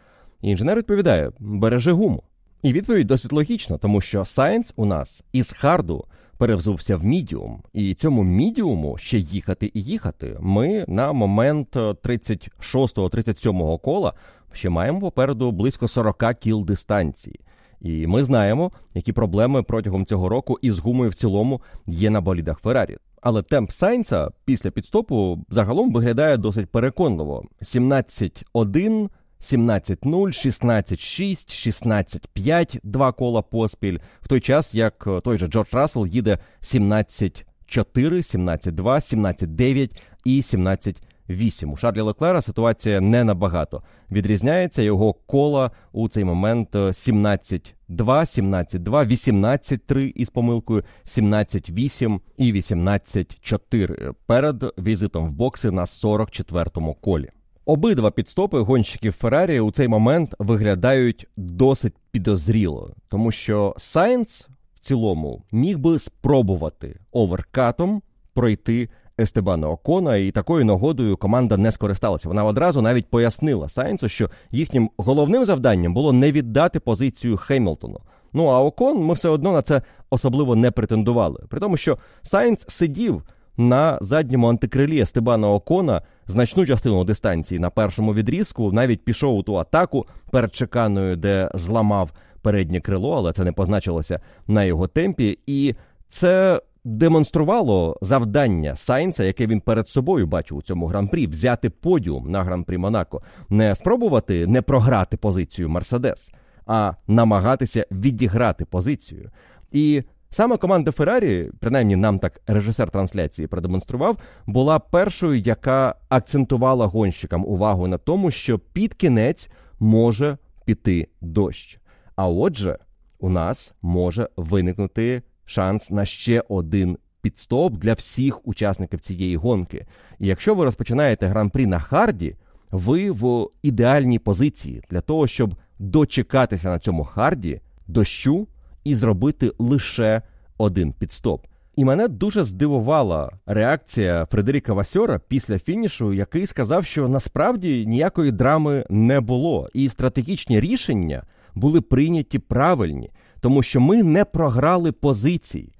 І інженер відповідає: бережи гуму. І відповідь досить логічна, тому що Сайнс у нас із харду перевзувся в мідіум, і цьому мідіуму ще їхати і їхати. Ми на момент 36-37 кола ще маємо попереду близько 40 кіл дистанції. І ми знаємо, які проблеми протягом цього року із гумою в цілому є на болідах Феррарі. Але темп Сайнца після підстопу загалом виглядає досить переконливо: 17-1, 17-0, 16-6, 16-5, два кола поспіль, в той час як той же Джордж Рассел їде 17-4, 17-2, 17-9 і 17 8. У Шарлі Леклера ситуація не набагато відрізняється. Його кола у цей момент 17-2, 17-2, 18-3 із помилкою, 17-8 і 18-4 перед візитом в бокси на 44-му колі. Обидва пітстопи гонщиків Феррарі у цей момент виглядають досить підозріло, тому що Сайнс в цілому міг би спробувати оверкатом пройти Естебана Окона, і такою нагодою команда не скористалася. Вона одразу навіть пояснила Сайнсу, що їхнім головним завданням було не віддати позицію Хеймлтону. Ну а Окон ми все одно на це особливо не претендували. При тому, що Сайнс сидів на задньому антикрилі Естебана Окона значну частину дистанції на першому відрізку, навіть пішов у ту атаку перед шиканою, де зламав переднє крило, але це не позначилося на його темпі. І це демонструвало завдання Сайнца, яке він перед собою бачив у цьому гран-прі, взяти подіум на гран-прі Монако, не спробувати не програти позицію Мерседес, а намагатися відіграти позицію. І саме команда Феррарі, принаймні нам так режисер трансляції продемонстрував, була першою, яка акцентувала гонщикам увагу на тому, що під кінець може піти дощ. А отже, у нас може виникнути шанс на ще один підстоп для всіх учасників цієї гонки. І якщо ви розпочинаєте гран-прі на харді, ви в ідеальній позиції для того, щоб дочекатися на цьому харді дощу і зробити лише один підстоп. І мене дуже здивувала реакція Фредеріка Васьора після фінішу, який сказав, що насправді ніякої драми не було, і стратегічні рішення були прийняті правильні, тому що ми не програли позиції.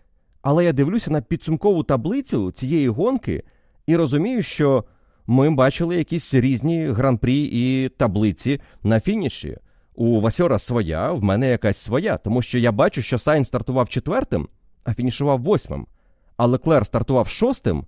Але я дивлюся на підсумкову таблицю цієї гонки і розумію, що ми бачили якісь різні гран-прі і таблиці на фініші. У Вассьора своя, в мене якась своя, тому що я бачу, що Сайнс стартував четвертим, а фінішував восьмим. А Леклер стартував шостим,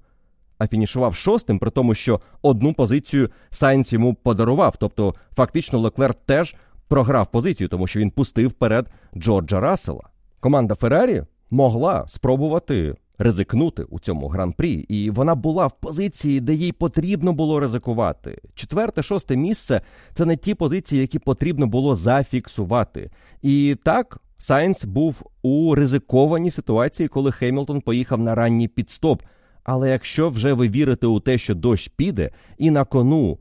а фінішував шостим, при тому, що одну позицію Сайнс йому подарував. Тобто, фактично, Леклер теж програв позицію, тому що він пустив вперед Джорджа Рассела. Команда Феррарі могла спробувати ризикнути у цьому гран-прі, і вона була в позиції, де їй потрібно було ризикувати. Четверте, шосте місце це не ті позиції, які потрібно було зафіксувати. І так. Сайнс був у ризикованій ситуації, коли Хемілтон поїхав на ранній пітстоп. Але якщо вже ви вірите у те, що дощ піде, і на кону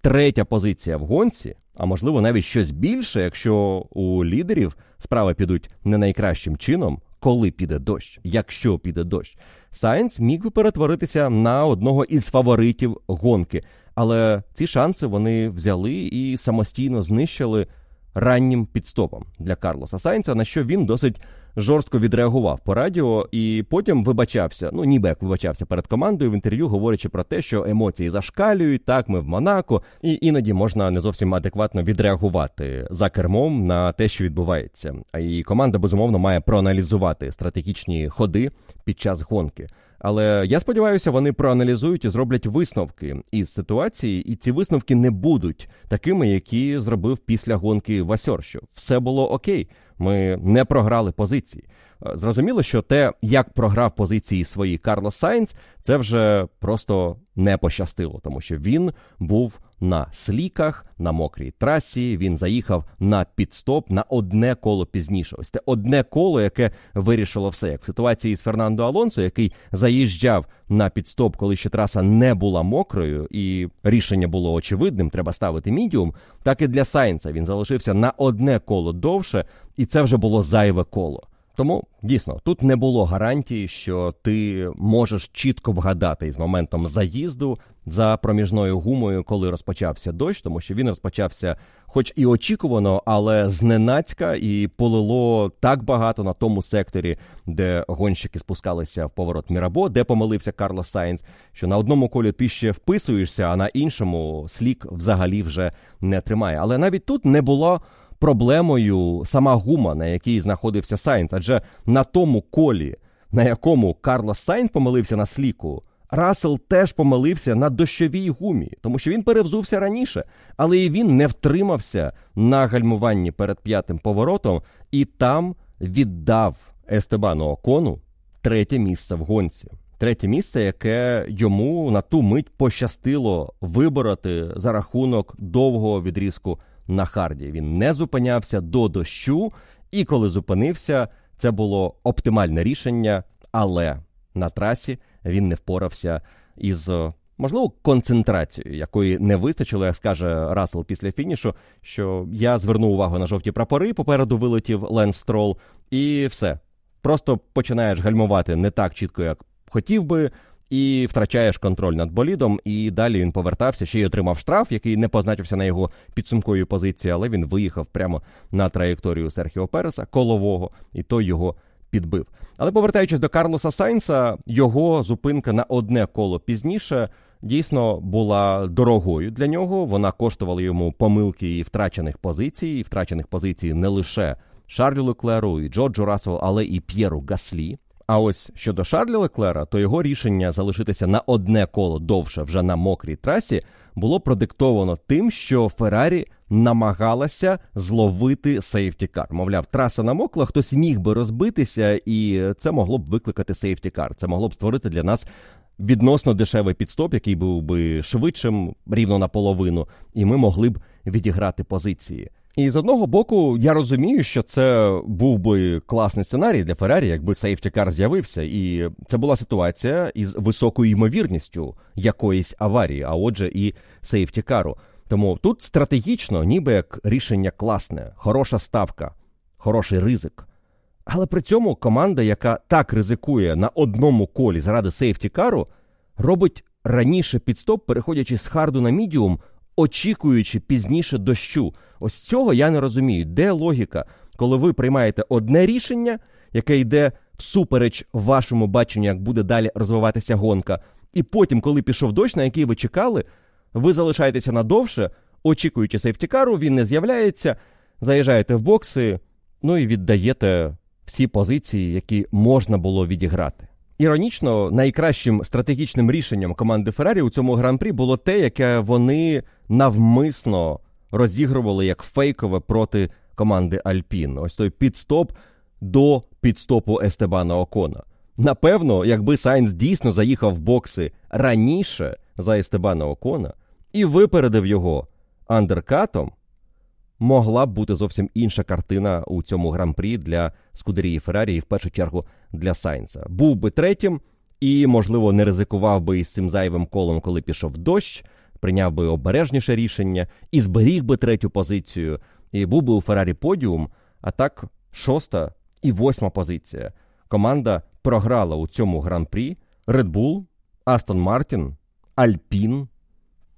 третя позиція в гонці, а можливо навіть щось більше, якщо у лідерів справи підуть не найкращим чином, коли піде дощ, якщо піде дощ, Сайнс міг би перетворитися на одного із фаворитів гонки. Але ці шанси вони взяли і самостійно знищили раннім пітстопом для Карлоса Сайнца, на що він досить жорстко відреагував по радіо і потім вибачався. Ну ніби як вибачався перед командою в інтерв'ю, говорячи про те, що емоції зашкалюють. Так, ми в Монако, і іноді можна не зовсім адекватно відреагувати за кермом на те, що відбувається. І команда безумовно має проаналізувати стратегічні ходи під час гонки. Але я сподіваюся, вони проаналізують і зроблять висновки із ситуації, і ці висновки не будуть такими, які зробив після гонки Васьор, що все було окей. Ми не програли позиції. Е, зрозуміло, що те, як програв позиції свої Карлос Сайнц, це вже просто не пощастило, тому що він був на сліках, на мокрій трасі. Він заїхав на підстоп на одне коло пізніше. Ось те одне коло, яке вирішило все, як в ситуації з Фернандо Алонсо, який заїжджав на підстоп, коли ще траса не була мокрою, і рішення було очевидним. Треба ставити мідіум. Так і для Сайнца він залишився на одне коло довше, і це вже було зайве коло. Тому дійсно тут не було гарантії, що ти можеш чітко вгадати із моментом заїзду за проміжною гумою, коли розпочався дощ, тому що він розпочався, хоч і очікувано, але зненацька, і полило так багато на тому секторі, де гонщики спускалися в поворот Мірабо, де помилився Карлос Сайнс, що на одному колі ти ще вписуєшся, а на іншому слік взагалі вже не тримає. Але навіть тут не було проблемою сама гума, на якій знаходився Сайнц, адже на тому колі, на якому Карлос Сайнц помилився на сліку, Рассел теж помилився на дощовій гумі, тому що він перевзувся раніше, але і він не втримався на гальмуванні перед п'ятим поворотом і там віддав Естебану Окону третє місце в гонці. Третє місце, яке йому на ту мить пощастило вибороти за рахунок довгого відрізку на харді. Він не зупинявся до дощу, і коли зупинився, це було оптимальне рішення, але на трасі він не впорався із. Можливо, концентрацією, якої не вистачило, як скаже Рассел після фінішу, що я звернув увагу на жовті прапори, попереду вилетів Ленс Строл, і все. Просто починаєш гальмувати не так чітко, як хотів би і втрачаєш контроль над болідом. І далі він повертався, ще й отримав штраф, який не позначився на його підсумковій позиції, але він виїхав прямо на траєкторію Серхіо Переса колового, і той його підбив. Але повертаючись до Карлоса Сайнса, його зупинка на одне коло пізніше. Дійсно була дорогою для нього. Вона коштувала йому помилки і втрачених позицій, і втрачених позицій не лише Шарлю Леклеру і Джорджу Расселу, але і П'єру Гаслі. А ось щодо Шарлі Леклера, то його рішення залишитися на одне коло довше вже на мокрій трасі було продиктовано тим, що Феррарі намагалася зловити сейфтікар. Мовляв, траса намокла, хтось міг би розбитися, і це могло б викликати сейфтікар. Це могло б створити для нас. Відносно дешевий підстоп, який був би швидшим, рівно наполовину, і ми могли б відіграти позиції. І з одного боку, я розумію, що це був би класний сценарій для Феррарі, якби сейфтікар з'явився, і це була ситуація із високою ймовірністю якоїсь аварії, а отже, і сейфтікару. Тому тут стратегічно, ніби як рішення класне, хороша ставка, хороший ризик. Але при цьому команда, яка так ризикує на одному колі заради сейфтікару, робить раніше підстоп, переходячи з харду на мідіум, очікуючи пізніше дощу. Ось цього я не розумію. Де логіка, коли ви приймаєте одне рішення, яке йде всупереч вашому баченню, як буде далі розвиватися гонка, і потім, коли пішов дощ, на який ви чекали, ви залишаєтеся надовше, очікуючи сейфтікару, він не з'являється, заїжджаєте в бокси, ну і віддаєте всі позиції, які можна було відіграти. Іронічно, найкращим стратегічним рішенням команди Феррарі у цьому гран-прі було те, яке вони навмисно розігрували як фейкове проти команди Альпін. Ось той пітстоп до пітстопу Естебана Окона. Напевно, якби Сайнс дійсно заїхав в бокси раніше за Естебана Окона і випередив його андеркатом, могла б бути зовсім інша картина у цьому гран-прі для Скудерії Феррарі і в першу чергу для Сайнса. Був би третім і, можливо, не ризикував би із цим зайвим колом, коли пішов дощ, прийняв би обережніше рішення і зберіг би третю позицію, і був би у Феррарі подіум. А так, шоста і восьма позиція. Команда програла у цьому гран-прі Red Bull, Астон Мартін, Альпін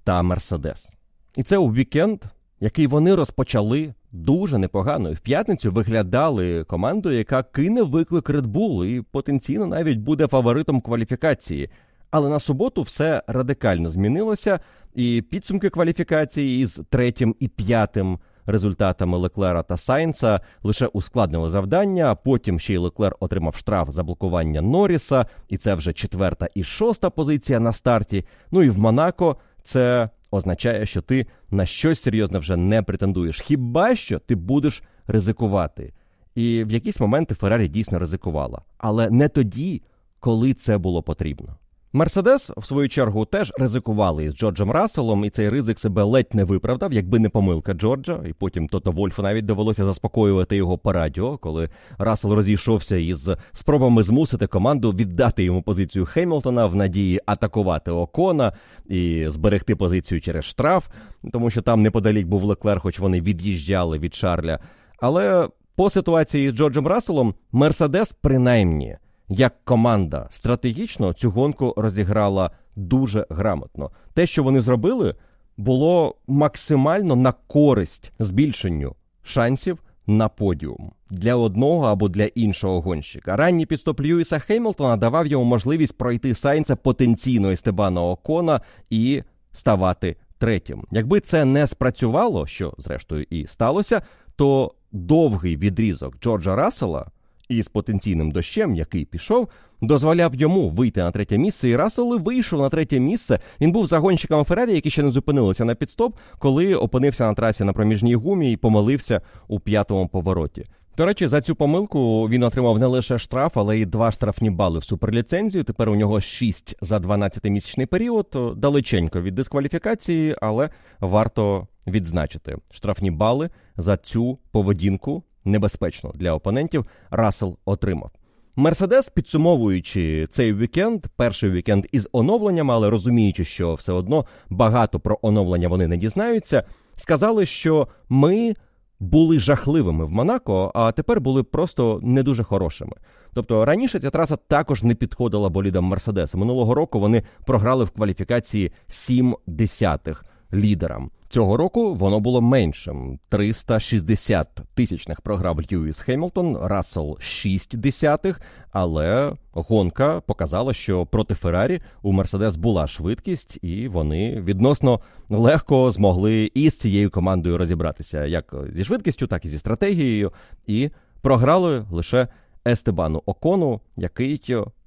та Мерседес. І це у вікенд, який вони розпочали дуже непогано. І в п'ятницю виглядали командою, яка кине виклик Red Bull і потенційно навіть буде фаворитом кваліфікації. Але на суботу все радикально змінилося, і підсумки кваліфікації із третім і п'ятим результатами Леклера та Сайнса лише ускладнили завдання. а Потім ще й Леклер отримав штраф за блокування Норріса, і це вже четверта і шоста позиція на старті. Ну і в Монако це означає, що ти на щось серйозне вже не претендуєш. Хіба що ти будеш ризикувати? І в якісь моменти Феррарі дійсно ризикувала, але не тоді, коли це було потрібно. Мерседес, в свою чергу, теж ризикували із Джорджем Расселом, і цей ризик себе ледь не виправдав, якби не помилка Джорджа. І потім Тото Вольфу навіть довелося заспокоювати його по радіо, коли Рассел розійшовся із спробами змусити команду віддати йому позицію Хеймлтона в надії атакувати Окона і зберегти позицію через штраф, тому що там неподалік був Леклер, хоч вони від'їжджали від Шарля. Але по ситуації з Джорджем Расселом Мерседес принаймні як команда стратегічно цю гонку розіграла дуже грамотно. Те, що вони зробили, було максимально на користь збільшенню шансів на подіум для одного або для іншого гонщика. Ранній підстоп Льюіса Хеймлтона давав йому можливість пройти Сайнца потенційно Естебана Окона і ставати третім. Якби це не спрацювало, що зрештою і сталося, то довгий відрізок Джорджа Рассела – із потенційним дощем, який пішов, дозволяв йому вийти на третє місце, і Рассел вийшов на третє місце. Він був загонщиком Феррарі, які ще не зупинилися на підстоп, коли опинився на трасі на проміжній гумі і помилився у п'ятому повороті. До речі, за цю помилку він отримав не лише штраф, але й два штрафні бали в суперліцензію. Тепер у нього 6 за 12-місячний період. Далеченько від дискваліфікації, але варто відзначити штрафні бали за цю поведінку небезпечно для опонентів, Рассел отримав. Мерседес, підсумовуючи цей вікенд, перший вікенд із оновленням, але розуміючи, що все одно багато про оновлення вони не дізнаються, сказали, що ми були жахливими в Монако, а тепер були просто не дуже хорошими. Тобто раніше ця траса також не підходила болідам Мерседеса. Минулого року вони програли в кваліфікації 7 десятих лідерам. Цього року воно було меншим: 360 тисячних програв Льюіс Хемілтон, Рассел 6 десятих. Але гонка показала, що проти Феррарі у Мерседес була швидкість, і вони відносно легко змогли із цією командою розібратися як зі швидкістю, так і зі стратегією, і програли лише Естебану Окону, який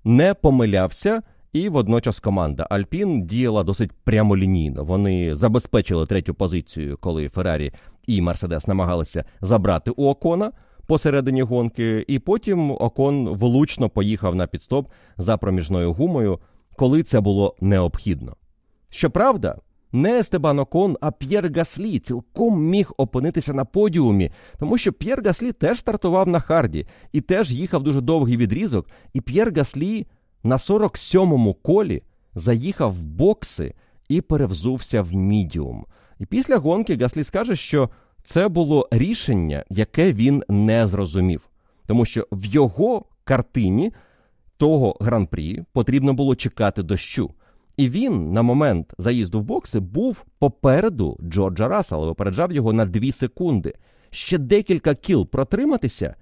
не помилявся. І водночас команда Альпін діяла досить прямолінійно. Вони забезпечили третю позицію, коли Феррарі і Мерседес намагалися забрати у Окона посередині гонки, і потім Окон влучно поїхав на підстоп за проміжною гумою, коли це було необхідно. Щоправда, не Естебан Окон, а П'єр Гаслі цілком міг опинитися на подіумі, тому що П'єр Гаслі теж стартував на харді і теж їхав дуже довгий відрізок. І П'єр Гаслі на 47-му колі заїхав в бокси і перевзувся в мідіум. І після гонки Гаслі скаже, що це було рішення, яке він не зрозумів, тому що в його картині того гран-прі потрібно було чекати дощу. І він на момент заїзду в бокси був попереду Джорджа Рассела, випереджав його на дві секунди. Ще декілька кіл протриматися,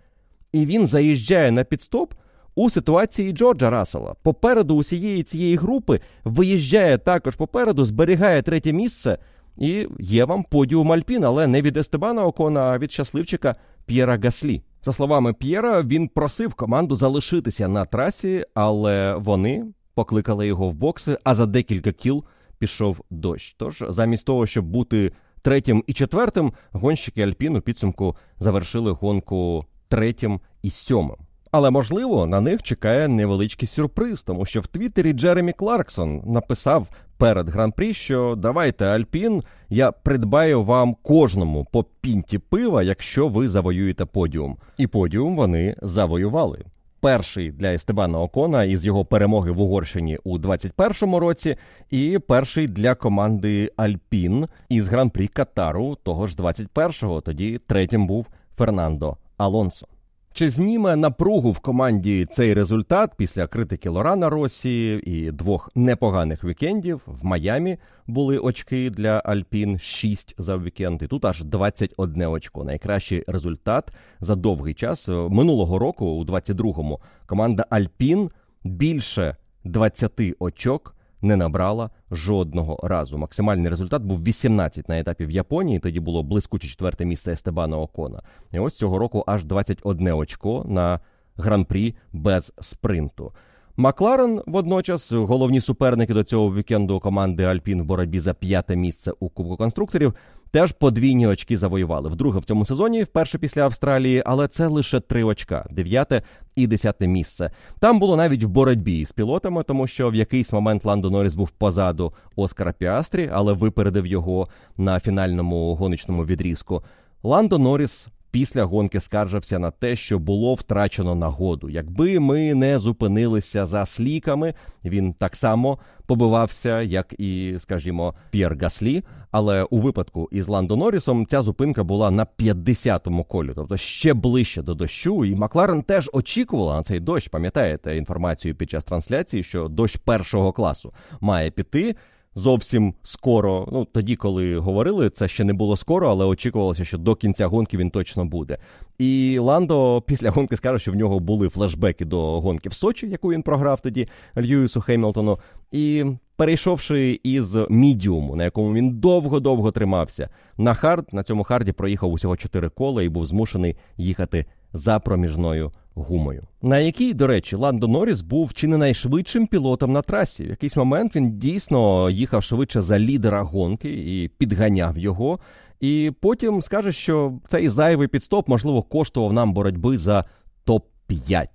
і він заїжджає на підстоп у ситуації Джорджа Рассела. Попереду усієї цієї групи виїжджає також попереду, зберігає третє місце. І є вам подіум Альпін, але не від Естебана Окона, а від щасливчика П'єра Гаслі. За словами П'єра, він просив команду залишитися на трасі, але вони покликали його в бокси, а за декілька кіл пішов дощ. Тож, замість того, щоб бути третім і четвертим, гонщики Альпін у підсумку завершили гонку третім і сьомим. Але можливо на них чекає невеличкий сюрприз, тому що в Твіттері Джеремі Кларксон написав перед гран-прі, що давайте Альпін, я придбаю вам кожному по пінті пива, якщо ви завоюєте подіум. І подіум вони завоювали. Перший для Естебана Окона із його перемоги в Угорщині у 21-му році, і перший для команди Альпін із гран-прі Катару того ж 21-го. Тоді третім був Фернандо Алонсо. Чи зніме напругу в команді цей результат після критики Лорана Росі і двох непоганих вікендів в Майамі були очки для Альпін 6 за вікенд. І тут аж 21 очко. Найкращий результат за довгий час минулого року, у 22-му, команда Альпін більше 20 очок не набрала жодного разу. Максимальний результат був 18 на етапі в Японії. Тоді було блискуче четверте місце Естебана Окона. І ось цього року аж 21 очко на гран-прі без спринту. Макларен водночас головні суперники до цього вікенду команди Альпін в боротьбі за п'яте місце у Кубку конструкторів теж подвійні очки завоювали. Вдруге в цьому сезоні, вперше після Австралії, але це лише три очка: дев'яте і десяте місце. Там було навіть в боротьбі з пілотами, тому що в якийсь момент Ландо Норріс був позаду Оскара Піастрі, але випередив його на фінальному гоночному відрізку. Ландо Норріс після гонки скаржився на те, що було втрачено нагоду. Якби ми не зупинилися за сліками, він так само побивався, як і, скажімо, П'єр Гаслі. Але у випадку із Ландо Норрісом ця зупинка була на 50-му колі, тобто ще ближче до дощу. І Макларен теж очікувала на цей дощ. Пам'ятаєте інформацію під час трансляції, що дощ першого класу має піти зовсім скоро. Ну тоді, коли говорили, це ще не було скоро, але очікувалося, що до кінця гонки він точно буде. І Ландо після гонки скаже, що в нього були флешбеки до гонки в Сочі, яку він програв тоді Льюісу Хеймлтону. І перейшовши із мідіуму, на якому він довго-довго тримався, на хард на цьому харді проїхав усього чотири кола і був змушений їхати за проміжною гумою. На якій, до речі, Ландо Норріс був чи не найшвидшим пілотом на трасі. В якийсь момент він дійсно їхав швидше за лідера гонки і підганяв його. І потім скаже, що цей зайвий підстоп, можливо, коштував нам боротьби за топ-5.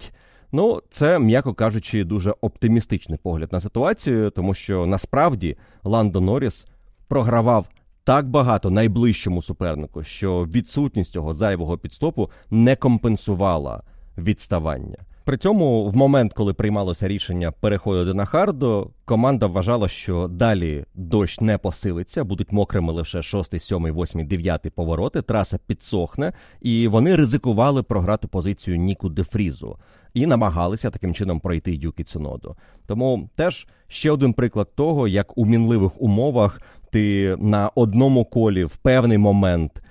Ну, це, м'яко кажучи, дуже оптимістичний погляд на ситуацію, тому що насправді Ландо Норріс програвав так багато найближчому супернику, що відсутність цього зайвого підстопу не компенсувала відставання. При цьому, в момент, коли приймалося рішення переходити на хардо, команда вважала, що далі дощ не посилиться, будуть мокрими лише 6, 7, 8, 9 повороти. Траса підсохне, і вони ризикували програти позицію Ніку Дефрізу і намагалися таким чином пройти Юкі Цуноду. Тому теж ще один приклад того, як у мінливих умовах ти на одному колі в певний момент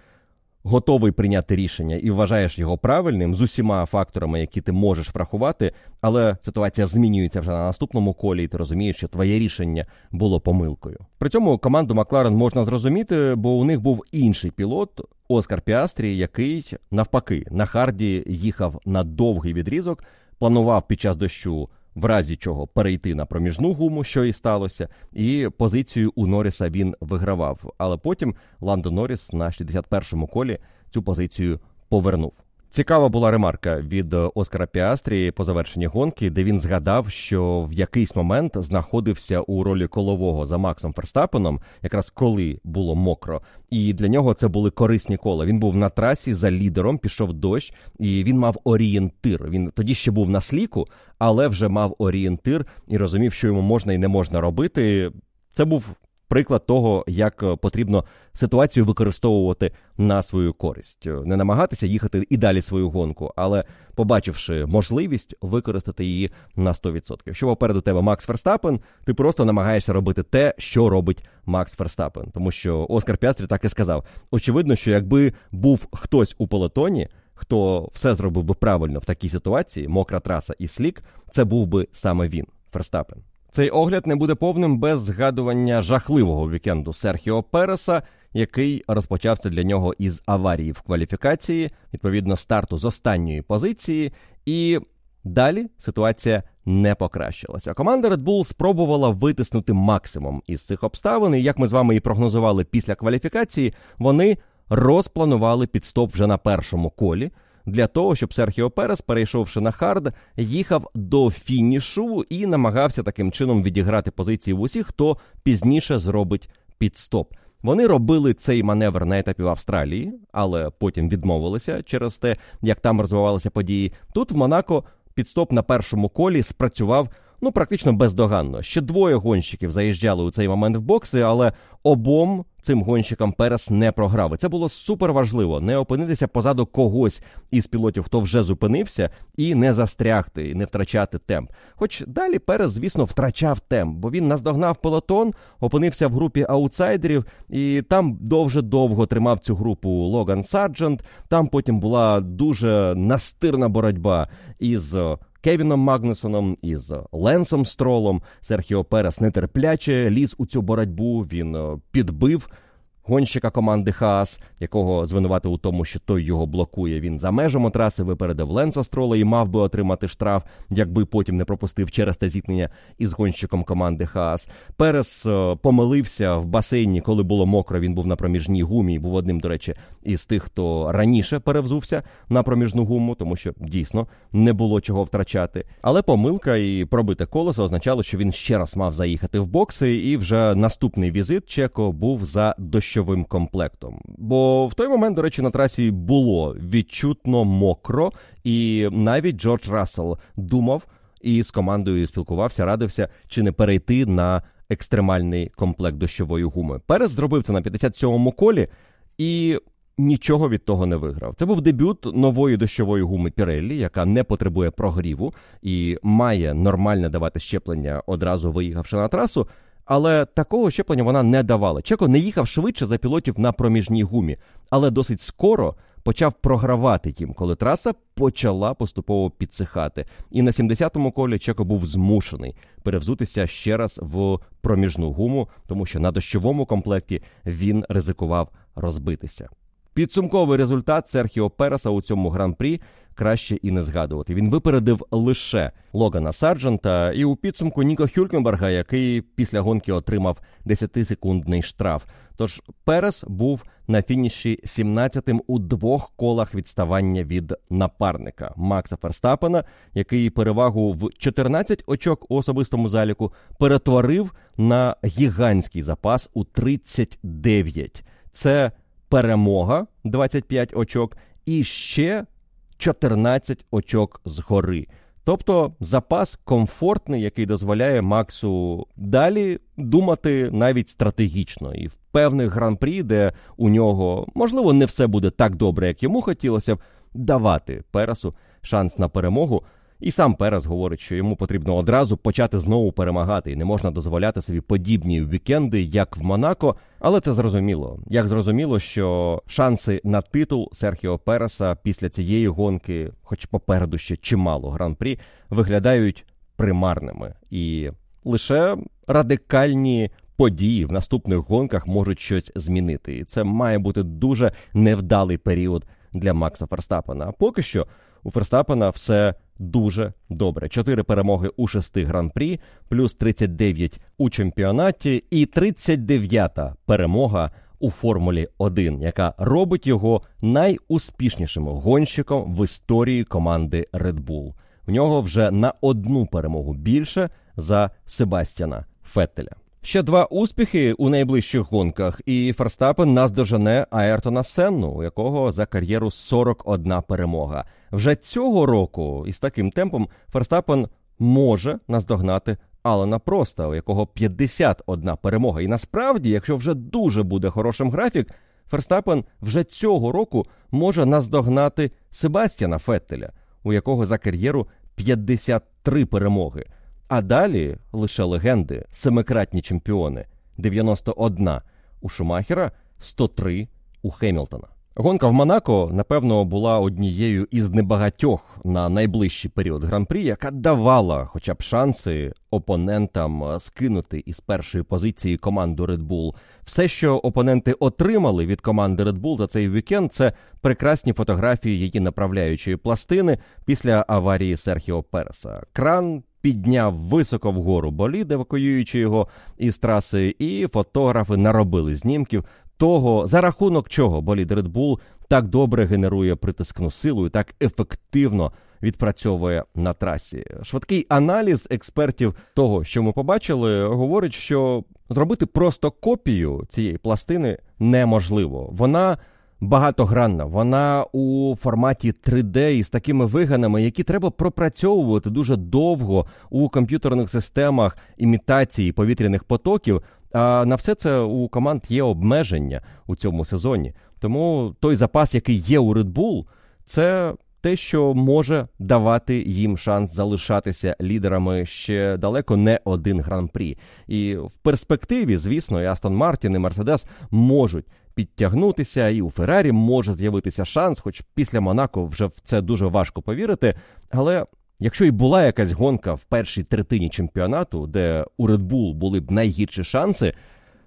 готовий прийняти рішення і вважаєш його правильним з усіма факторами, які ти можеш врахувати, але ситуація змінюється вже на наступному колі, і ти розумієш, що твоє рішення було помилкою. При цьому команду Макларен можна зрозуміти, бо у них був інший пілот. Оскар Піастрі, який навпаки на харді їхав на довгий відрізок, планував під час дощу в разі чого перейти на проміжну гуму, що і сталося, і позицію у Норріса він вигравав. Але потім Ландо Норріс на 61-му колі цю позицію повернув. Цікава була ремарка від Оскара Піастрі по завершенні гонки, де він згадав, що в якийсь момент знаходився у ролі колового за Максом Ферстапеном, якраз коли було мокро, і для нього це були корисні кола. Він був на трасі за лідером, пішов дощ, і він мав орієнтир. Він тоді ще був на сліку, але вже мав орієнтир і розумів, що йому можна і не можна робити. Це був приклад того, як е, потрібно ситуацію використовувати на свою користь, не намагатися їхати і далі свою гонку, але побачивши можливість використати її на 100%. Якщо попереду тебе Макс Ферстапен, ти просто намагаєшся робити те, що робить Макс Ферстапен. Тому що Оскар Пястрі так і сказав: очевидно, що якби був хтось у полотоні. Хто все зробив би правильно в такій ситуації, мокра траса і слік, це був би саме він, Ферстапен. Цей огляд не буде повним без згадування жахливого вікенду Серхіо Переса, який розпочався для нього із аварії в кваліфікації, відповідно старту з останньої позиції, і далі ситуація не покращилася. Команда Red Bull спробувала витиснути максимум із цих обставин. і Як ми з вами і прогнозували після кваліфікації, вони розпланували пітстоп вже на першому колі для того, щоб Серхіо Перес, перейшовши на хард, їхав до фінішу і намагався таким чином відіграти позиції в усіх, хто пізніше зробить пітстоп. Вони робили цей маневр на етапі в Австралії, але потім відмовилися через те, як там розвивалися події. Тут в Монако підстоп на першому колі спрацював ну практично бездоганно. Ще двоє гонщиків заїжджали у цей момент в бокси, але обом цим гонщикам Перес не програв. І Це було супер важливо не опинитися позаду когось із пілотів, хто вже зупинився, і не застрягти, і не втрачати темп. Хоч далі Перес, звісно, втрачав темп, бо він наздогнав пелотон, опинився в групі аутсайдерів, і там дуже довго тримав цю групу Логан Сарджент. Там потім була дуже настирна боротьба із Кевіном Магнусоном, із Ленсом Стролом. Серхіо Перес нетерпляче ліз у цю боротьбу. Він е, підбив гонщика команди Хаас, якого звинувати у тому, що той його блокує. Він за межами траси випередив Ленса Строла і мав би отримати штраф, якби потім не пропустив через те зіткнення із гонщиком команди Хаас. Перес е, помилився в басейні, коли було мокро. Він був на проміжній гумі. і Був одним, до речі, із тих, хто раніше перевзувся на проміжну гуму, тому що дійсно не було чого втрачати. Але помилка і пробите колесо означало, що він ще раз мав заїхати в бокси, і вже наступний візит Чеко був за дощ дощовим комплектом. Бо в той момент, до речі, на трасі було відчутно мокро, і навіть Джордж Рассел думав і з командою спілкувався, радився, чи не перейти на екстремальний комплект дощової гуми. Перес зробив це на 57-му колі і. Нічого від того не виграв. Це був дебют нової дощової гуми Піреллі, яка не потребує прогріву і має нормальне давати щеплення, одразу виїхавши на трасу. Але такого щеплення вона не давала. Чеко не їхав швидше за пілотів на проміжній гумі, але досить скоро почав програвати їм, коли траса почала поступово підсихати. І на 70-му колі Чеко був змушений перевзутися ще раз в проміжну гуму, тому що на дощовому комплекті він ризикував розбитися. Підсумковий результат Серхіо Переса у цьому гран-прі краще і не згадувати. Він випередив лише Логана Сарджента і у підсумку Ніко Хюлькенберга, який після гонки отримав 10-секундний штраф. Тож Перес був на фініші 17-тим у двох колах відставання від напарника Макса Ферстапена, який перевагу в 14 очок у особистому заліку перетворив на гігантський запас у 39. Це перемога 25 очок і ще 14 очок згори. Тобто запас комфортний, який дозволяє Максу далі думати навіть стратегічно, і в певних гран-прі, де у нього можливо не все буде так добре, як йому хотілося б, давати Пересу шанс на перемогу. І сам Перес говорить, що йому потрібно одразу почати знову перемагати, і не можна дозволяти собі подібні вікенди, як в Монако. Але це зрозуміло. Як зрозуміло, що шанси на титул Серхіо Переса після цієї гонки, хоч попереду ще чимало гран-прі, виглядають примарними, і лише радикальні події в наступних гонках можуть щось змінити. І це має бути дуже невдалий період для Макса Ферстапена. А поки що у Ферстапена все дуже добре. Чотири перемоги у шести гран-прі, плюс 39 у чемпіонаті, і 39-та перемога у Формулі 1, яка робить його найуспішнішим гонщиком в історії команди Red Bull. В нього вже на одну перемогу більше за Себастьяна Феттеля. Ще два успіхи у найближчих гонках, і Ферстапен наздожене Аертона Сенну, у якого за кар'єру 41 перемога. Вже цього року із таким темпом Ферстапен може наздогнати Алена Проста, у якого 51 перемога. І насправді, якщо вже дуже буде хорошим графік, Ферстапен вже цього року може наздогнати Себастьяна Феттеля, у якого за кар'єру 53 перемоги. А далі лише легенди, семикратні чемпіони 91 у Шумахера, 103 у Хемілтона. Гонка в Монако, напевно, була однією із небагатьох на найближчий період гран-прі, яка давала хоча б шанси опонентам скинути із першої позиції команду Red Bull. Все, що опоненти отримали від команди Red Bull за цей вікенд, це прекрасні фотографії її направляючої пластини після аварії Серхіо Переса. Кран підняв високо вгору болід, евакуюючи його із траси, і фотографи наробили знімків того, за рахунок чого болід Red Bull так добре генерує притискну силу і так ефективно відпрацьовує на трасі. Швидкий аналіз експертів того, що ми побачили, говорить, що зробити просто копію цієї пластини неможливо. Вона багатогранна, вона у форматі 3D із такими виганами, які треба пропрацьовувати дуже довго у комп'ютерних системах імітації повітряних потоків. А на все це у команд є обмеження у цьому сезоні. Тому той запас, який є у Red Bull, це те, що може давати їм шанс залишатися лідерами ще далеко не один гран-прі. І в перспективі, звісно, і Астон Мартін, і Мерседес можуть підтягнутися, і у Феррарі може з'явитися шанс, хоч після Монако вже в це дуже важко повірити. Але якщо і була якась гонка в першій третині чемпіонату, де у Red Bull були б найгірші шанси,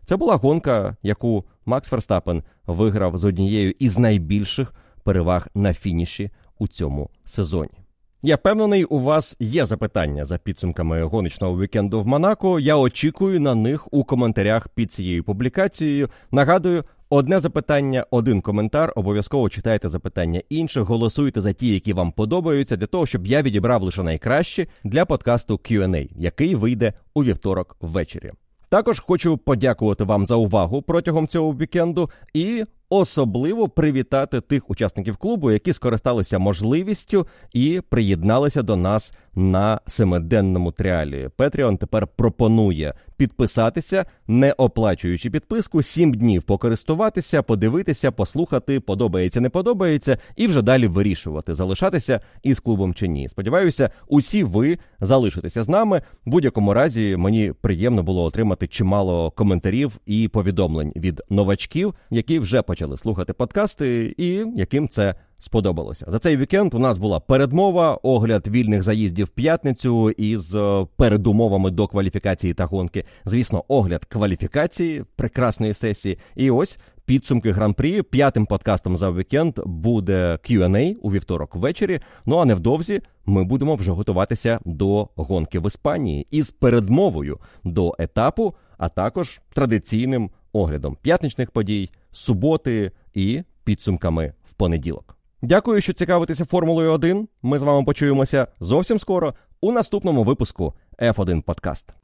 це була гонка, яку Макс Ферстапен виграв з однією із найбільших переваг на фініші у цьому сезоні. Я впевнений, у вас є запитання за підсумками гоночного вікенду в Монако. Я очікую на них у коментарях під цією публікацією. Нагадую, одне запитання, один коментар. Обов'язково читайте запитання інших, голосуйте за ті, які вам подобаються, для того, щоб я відібрав лише найкраще для подкасту Q&A, який вийде у вівторок ввечері. Також хочу подякувати вам за увагу протягом цього вікенду і особливо привітати тих учасників клубу, які скористалися можливістю і приєдналися до нас на семиденному тріалі. Петріон тепер пропонує підписатися, не оплачуючи підписку, сім днів покористуватися, подивитися, послухати, подобається, не подобається, і вже далі вирішувати, залишатися із клубом чи ні. Сподіваюся, усі ви залишитеся з нами. В будь-якому разі мені приємно було отримати чимало коментарів і повідомлень від новачків, які вже почали слухати подкасти, і яким це сподобалося. За цей вікенд у нас була передмова, огляд вільних заїздів в п'ятницю із е, передумовами до кваліфікації та гонки. Звісно, огляд кваліфікації прекрасної сесії. І ось підсумки гран-прі. П'ятим подкастом за вікенд буде Q&A у вівторок ввечері. Ну а невдовзі ми будемо вже готуватися до гонки в Іспанії із передмовою до етапу, а також традиційним оглядом п'ятничних подій, суботи і підсумками в понеділок. Дякую, що цікавитеся Формулою 1. Ми з вами почуємося зовсім скоро у наступному випуску F1 Подкаст.